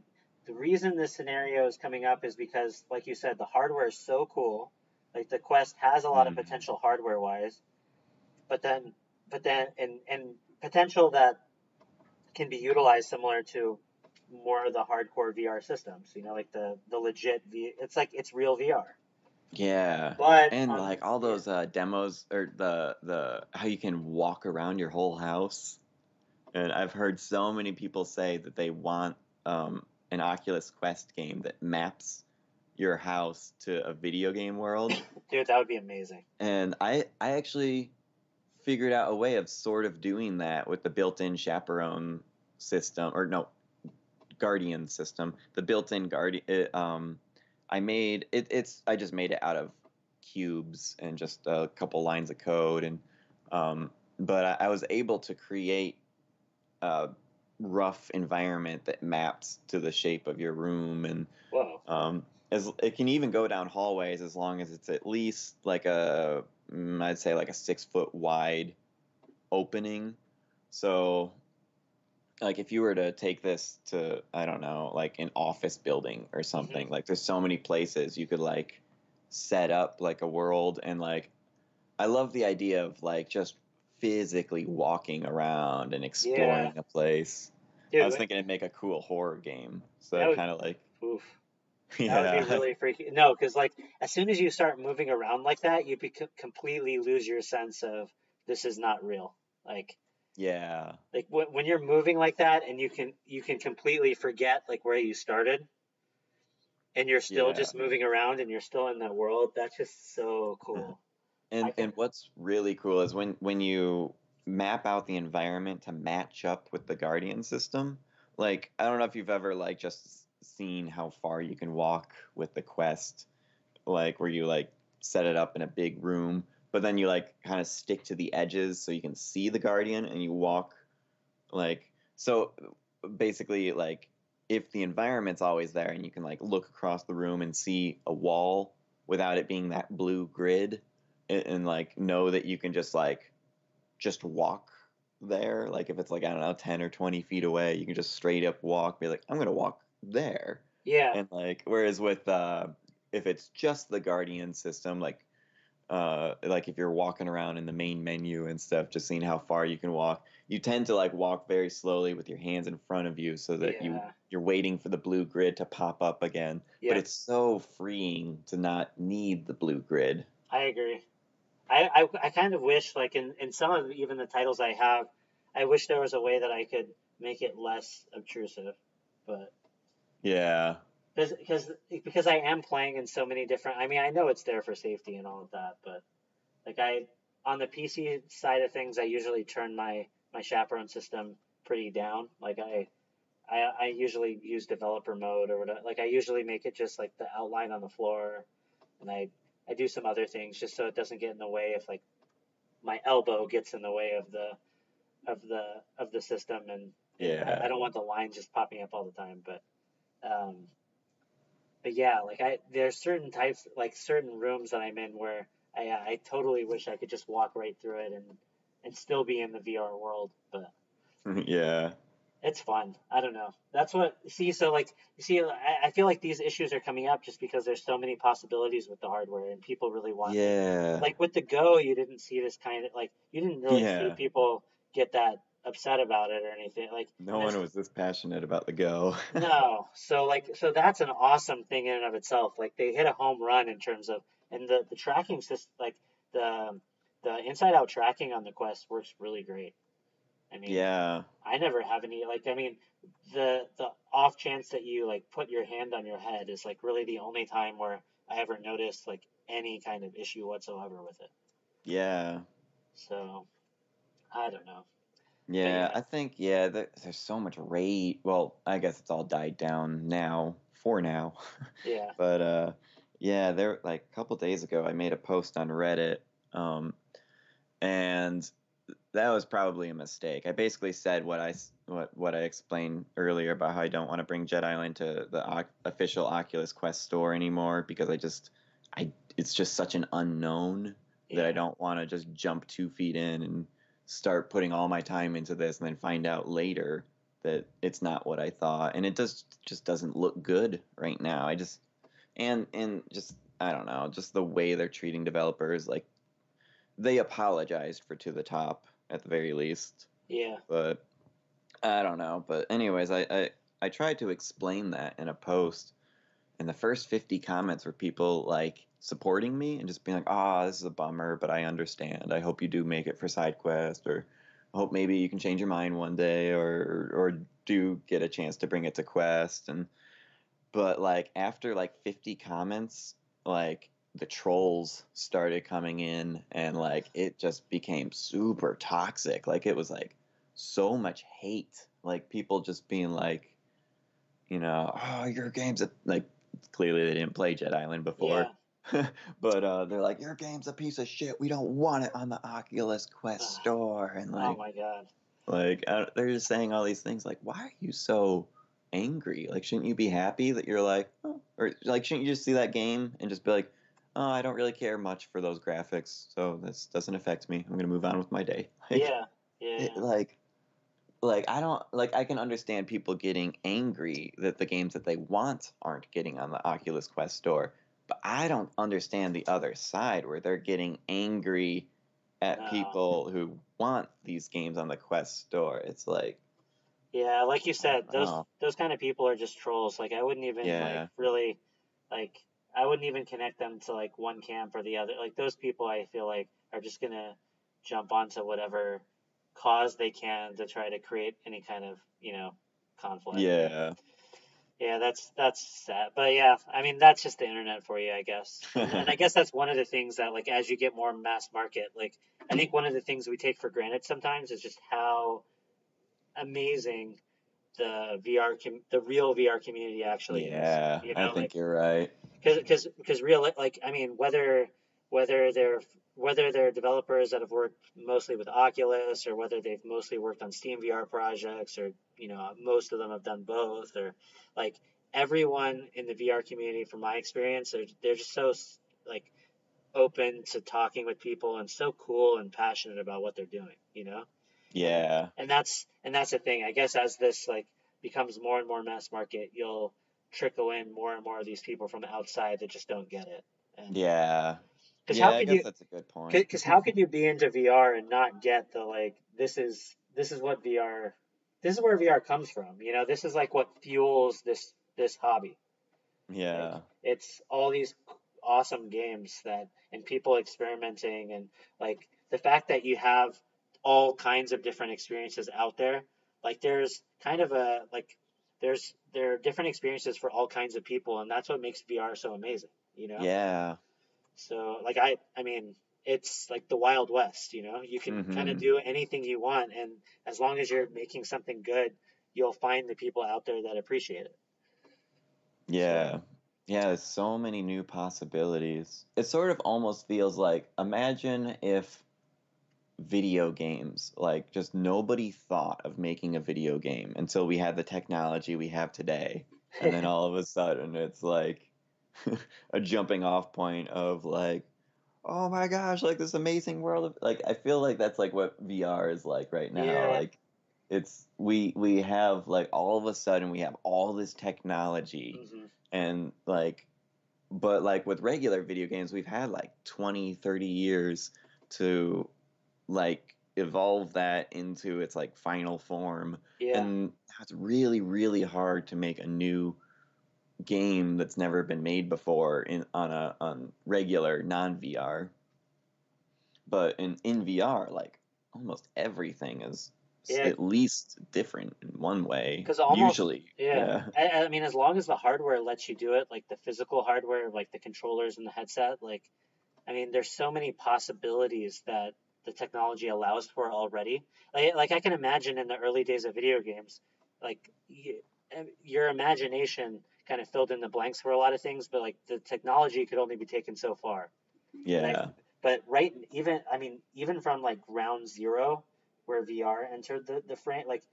the reason this scenario is coming up is because, like you said, the hardware is so cool. Like the Quest has a lot of Mhm. potential hardware wise, but then, but then, and and potential that can be utilized similar to more of the hardcore VR systems. You know, like the the legit V. It's like it's real VR. Yeah. But and on- like all those uh, demos or the the how you can walk around your whole house and i've heard so many people say that they want um, an oculus quest game that maps your house to a video game world dude, that would be amazing. and i i actually figured out a way of sort of doing that with the built-in chaperone system or no guardian system the built-in guardian it, um i made it it's i just made it out of cubes and just a couple lines of code and um but i, I was able to create a rough environment that maps to the shape of your room and um, as it can even go down hallways as long as it's at least like a, mm, I'd say like a six foot wide opening. So, like if you were to take this to I don't know like an office building or something, like there's so many places you could like set up like a world and like I love the idea of like just physically walking around and exploring a place. Dude, I was thinking it'd make a cool horror game. So kind of like oof. yeah. That would be really freaky. No, because like as soon as you start moving around like that, you bec- completely lose your sense of this is not real. Like Yeah. like when when you're moving like that, and you can you can completely forget like where you started, and you're still Yeah. just moving around, and you're still in that world. That's just so Uh-huh. cool. And and what's really cool is when when you map out the environment to match up with the guardian system. Like I don't know if you've ever like just seen how far you can walk with the quest, like where you like set it up in a big room, but then you like kind of stick to the edges so you can see the guardian and you walk like so basically like if the environment's always there and you can like look across the room and see a wall without it being that blue grid and, and like know that you can just like just walk there. Like if it's like i don't know 10 or 20 feet away you can just straight up walk be like i'm gonna walk there. Yeah, and like whereas with uh if it's just the guardian system like uh like if you're walking around in the main menu and stuff just seeing how far you can walk you tend to like walk very slowly with your hands in front of you so that you you're waiting for the blue grid to pop up again. Yeah. but it's so freeing to not need the blue grid. I agree. I, I, I kind of wish, like in, in some of even the titles I have, I wish there was a way that I could make it less obtrusive. But yeah because because because I am playing in so many different. I mean, I know it's there for safety and all of that, but like I on the PC side of things, I usually turn my my chaperone system pretty down. Like I. I, I usually use developer mode or whatever. Like I usually make it just like the outline on the floor, and I I do some other things just so it doesn't get in the way if like my elbow gets in the way of the of the of the system and yeah I, I don't want the line just popping up all the time but um but yeah, like I there's certain types like certain rooms that I'm in where I I totally wish I could just walk right through it and and still be in the VR world, but yeah. It's fun. I don't know. That's what see. So like you see, I, I feel like these issues are coming up just because there's so many possibilities with the hardware and people really want. it. Yeah. Like with the Go, you didn't see this kind of like you didn't really see people get that upset about it or anything. Like No one was this passionate about the Go. no. So like so that's an awesome thing in and of itself. Like they hit a home run in terms of and the the tracking system like the the inside out tracking on the Quest works really great. I mean, yeah. I never have any like I mean the the off chance that you like put your hand on your head is like really the only time where I ever noticed like any kind of issue whatsoever with it. Yeah. So I don't know. Yeah, yeah. I think yeah, there, there's so much rage. Well, I guess it's all died down now for now. Yeah. But uh yeah, there like a couple days ago I made a post on Reddit um and that was probably a mistake. I basically said what I what what I explained earlier about how I don't want to bring Jet Island to the oc- official Oculus Quest store anymore because I just I it's just such an unknown that I don't want to just jump 2 feet in and start putting all my time into this and then find out later that it's not what I thought and it just just doesn't look good right now. I just and and just I don't know, just the way they're treating developers like they apologized for to the top at the very least, Yeah. but I don't know. But anyways, I I, I tried to explain that in a post and the first 50 comments were people like supporting me and just being like, "Ah, this is a bummer, but I understand. I hope you do make it for SideQuest or I hope maybe you can change your mind one day or or do get a chance to bring it to quest and but like after like 50 comments, like the trolls started coming in and like it just became super toxic. Like it was like so much hate. Like people just being like, you know, oh, your game's a like clearly they didn't play Jet Island before. Yeah. but uh, they're like, your game's a piece of shit. We don't want it on the Oculus Quest store. And like Oh my god. like I, they're just saying all these things. Like, why are you so angry? Like, shouldn't you be happy that you're like, oh, or like, shouldn't you just see that game and just be like, oh, I don't really care much for those graphics, so this doesn't affect me. I'm gonna move on with my day. Like, Yeah. Yeah. it- like like i don't like i can understand people getting angry that the games that they want aren't getting on the oculus quest store but i don't understand the other side where they're getting angry at No. people who want these games on the quest store it's like Yeah, like you said, those those kind of people are just trolls. Like I wouldn't even Yeah. like really like I wouldn't even connect them to like one camp or the other. Like those people I feel like are just gonna jump onto whatever cause they can to try to create any kind of, you know, conflict. yeah Yeah, that's that's sad. But yeah, I mean that's just the internet for you, I guess. And, and I guess that's one of the things that like as you get more mass market, like I think one of the things we take for granted sometimes is just how amazing the VR com- the real VR community actually yeah is. You i think like you're right because because real like I mean whether whether they're whether they're developers that have worked mostly with Oculus or whether they've mostly worked on Steam VR projects or you know most of them have done both or like everyone in the VR community from my experience they're they're just so like open to talking with people and so cool and passionate about what they're doing you know? Yeah. And that's and that's the thing. I guess as this like becomes more and more mass market you'll trickle in more and more of these people from the outside that just don't get it. And yeah. Because yeah how i guess you that's a good point. Because how could you be into vr and not get the like this is this is what vr this is where vr comes from you know? This is like what fuels this this hobby. Yeah. It's all these awesome games that and people experimenting and like the fact that you have all kinds of different experiences out there like there's kind of a like there's there are different experiences for all kinds of people and that's what makes VR so amazing you know? Yeah. So like I I mean it's like the wild west you know? You can kind of mm-hmm. do anything you want and as long as you're making something good you'll find the people out there that appreciate it. Yeah. Yeah, there's so many new possibilities. It sort of almost feels like imagine if video games, like just nobody thought of making a video game until we had the technology we have today. And then all of a sudden it's like a jumping off point of like oh my gosh like this amazing world of like i feel like that's like what vr is like right now Yeah. like it's we we have like all of a sudden we have all this technology Mhm. and like but like with regular video games we've had like 20 30 years to like evolve that into its like final form Yeah. and it's really really hard to make a new game that's never been made before in on a on regular non VR but in in VR like almost everything is Yeah. at least different in one way. Because usually Yeah. I, I mean, as long as the hardware lets you do it, like the physical hardware, like the controllers and the headset, like, I mean, there's so many possibilities that the technology allows for already. Like, like I can imagine in the early days of video games, like y- uh, your imagination kind of filled in the blanks for a lot of things, but like the technology could only be taken so far. yeah But right, even I mean, even from like round zero, where VR entered the the frame, like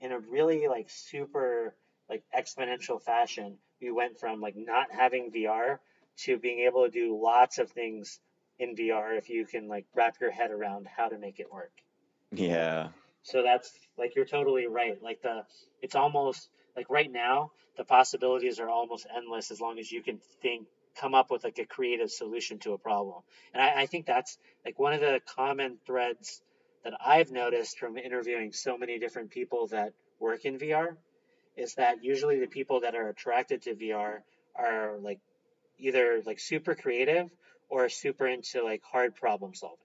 in a really like super like exponential fashion, we went from like not having VR to being able to do lots of things in VR if you can like wrap your head around how to make it work. yeah So that's like you're totally right. Like the it's almost like right now the possibilities are almost endless as long as you can think come up with like a creative solution to a problem. And I, I think that's like one of the common threads that I've noticed from interviewing so many different people that work in VR is that usually the people that are attracted to VR are like either like super creative or super into like hard problem solving.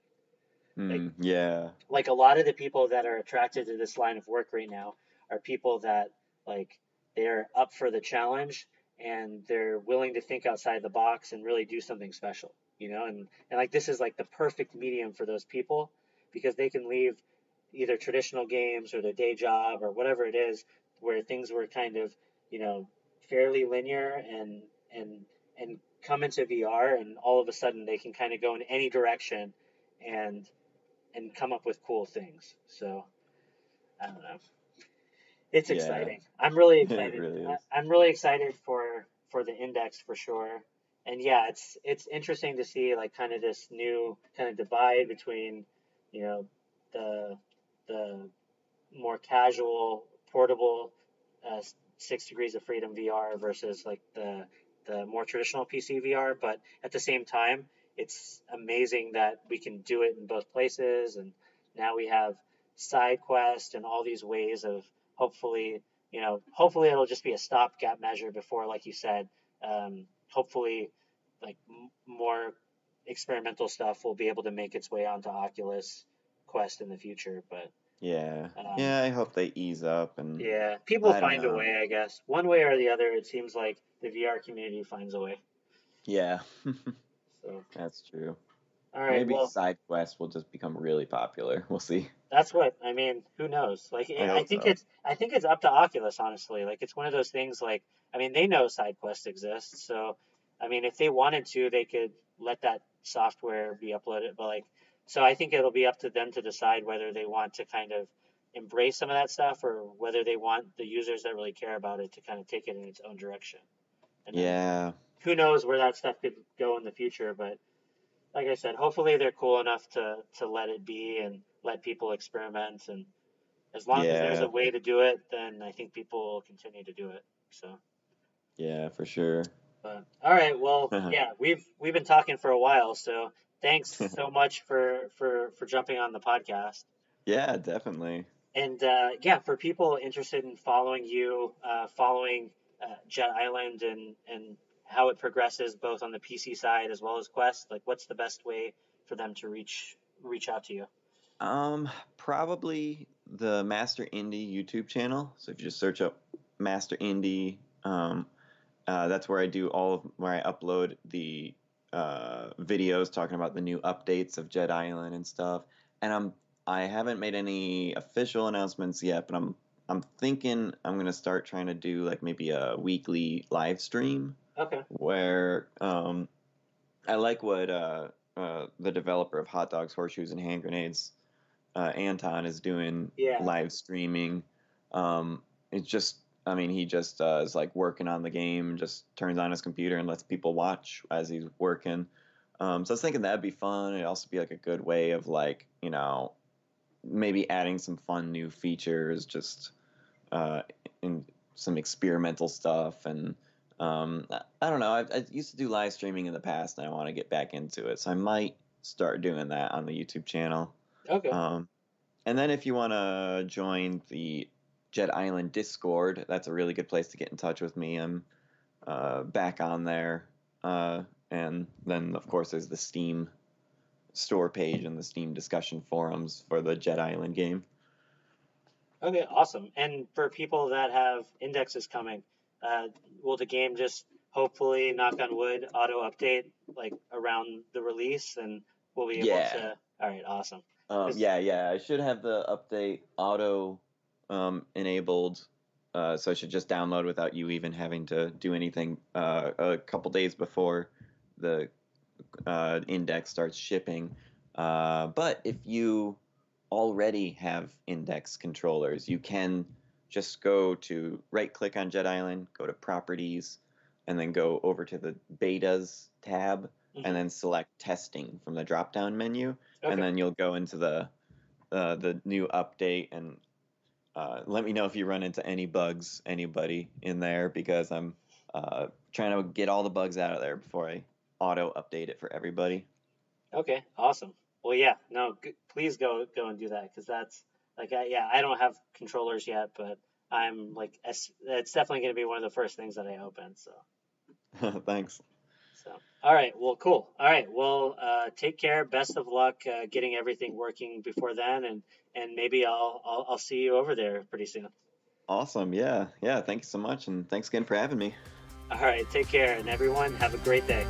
Mm, yeah. like a lot of the people that are attracted to this line of work right now are people that like they're up for the challenge and they're willing to think outside the box and really do something special you know? And and like this is like the perfect medium for those people because they can leave either traditional games or their day job or whatever it is where things were kind of you know fairly linear and and and come into VR and all of a sudden they can kind of go in any direction and and come up with cool things. So I don't know. It's Yeah. exciting. I'm really It excited. really I-. I'm really excited for for the index for sure. And yeah, it's it's interesting to see like kind of this new kind of divide between, you know, the the more casual, portable, uh, six degrees of freedom VR versus like the the more traditional PC VR. But at the same time, it's amazing that we can do it in both places, and now we have SideQuest and all these ways of hopefully, you know, hopefully it'll just be a stopgap measure before, like you said, um, hopefully, like m- more experimental stuff will be able to make its way onto Oculus Quest in the future. But yeah Um, yeah i hope they ease up and yeah, people find a way, I guess. One way or the other, it seems like the VR community finds a way. yeah So, that's true all right, maybe well, side quests will just become really popular we'll see that's what I mean. Who knows? Like, I I, think so. it's I think it's up to Oculus, honestly. Like, it's one of those things. Like, I mean, they know side quests exist, so I mean, if they wanted to, they could let that software be uploaded. But like, so I think it'll be up to them to decide whether they want to kind of embrace some of that stuff or whether they want the users that really care about it to kind of take it in its own direction. And yeah. who knows where that stuff could go in the future but like i said hopefully they're cool enough to to let it be and let people experiment. And as long as there's a way to do it then i think people will continue to do it. So. Yeah for sure. But all right well yeah we've we've been talking for a while so thanks so much for for for jumping on the podcast. Yeah definitely. And uh, yeah, for people interested in following you, uh, following uh, Jet Island and and how it progresses both on the PC side as well as Quest, like what's the best way for them to reach reach out to you? Um, probably the Master Indie YouTube channel. So if you just search up Master Indie, um, uh, that's where I do all of where I upload the uh, videos talking about the new updates of Jet Island and stuff. And I'm I haven't made any official announcements yet, but I'm I'm thinking I'm gonna start trying to do like maybe a weekly live stream Okay. where um, I like what uh, uh, the developer of Hot Dogs, Horseshoes, and Hand Grenades, uh, Anton, is doing Yeah. live streaming. Um, it's just I mean, he just uh, is like working on the game, just turns on his computer and lets people watch as he's working. Um, so I was thinking that'd be fun. It'd also be like a good way of like, you know, maybe adding some fun new features, just uh, in some experimental stuff. And um, I don't know. I, I used to do live streaming in the past, and I want to get back into it. So I might start doing that on the YouTube channel. Okay. Um, and then if you want to join the Jet Island Discord, that's a really good place to get in touch with me. I'm uh, back on there. Uh, and then, of course, there's the Steam store page and the Steam discussion forums for the Jet Island game. Okay, awesome. And for people that have indexes coming, uh, will the game just hopefully, knock on wood, auto update like around the release, and we'll be able Yeah. to? All right, awesome. Um, yeah, yeah. I should have the update auto um, enabled, uh, so I should just download without you even having to do anything uh, a couple days before the uh, index starts shipping. Uh, but if you already have index controllers, you can just go to right click on Jet Island, go to properties, and then go over to the betas tab, Mhm. and then select testing from the drop down menu Okay. and then you'll go into the uh, the new update and uh, let me know if you run into any bugs, anybody in there, because I'm uh, trying to get all the bugs out of there before I auto update it for everybody. Okay, awesome. Well, yeah, no, g- please go go and do that because that's like, I, yeah, I don't have controllers yet, but I'm like, it's definitely going to be one of the first things that I open. So, Thanks. so, all right, well, cool. All right, well, uh, take care. Best of luck uh, getting everything working before then, and and maybe I'll, I'll I'll see you over there pretty soon. Awesome. Yeah. Yeah. Thank you so much. And thanks again for having me. All right, take care, and everyone have a great day.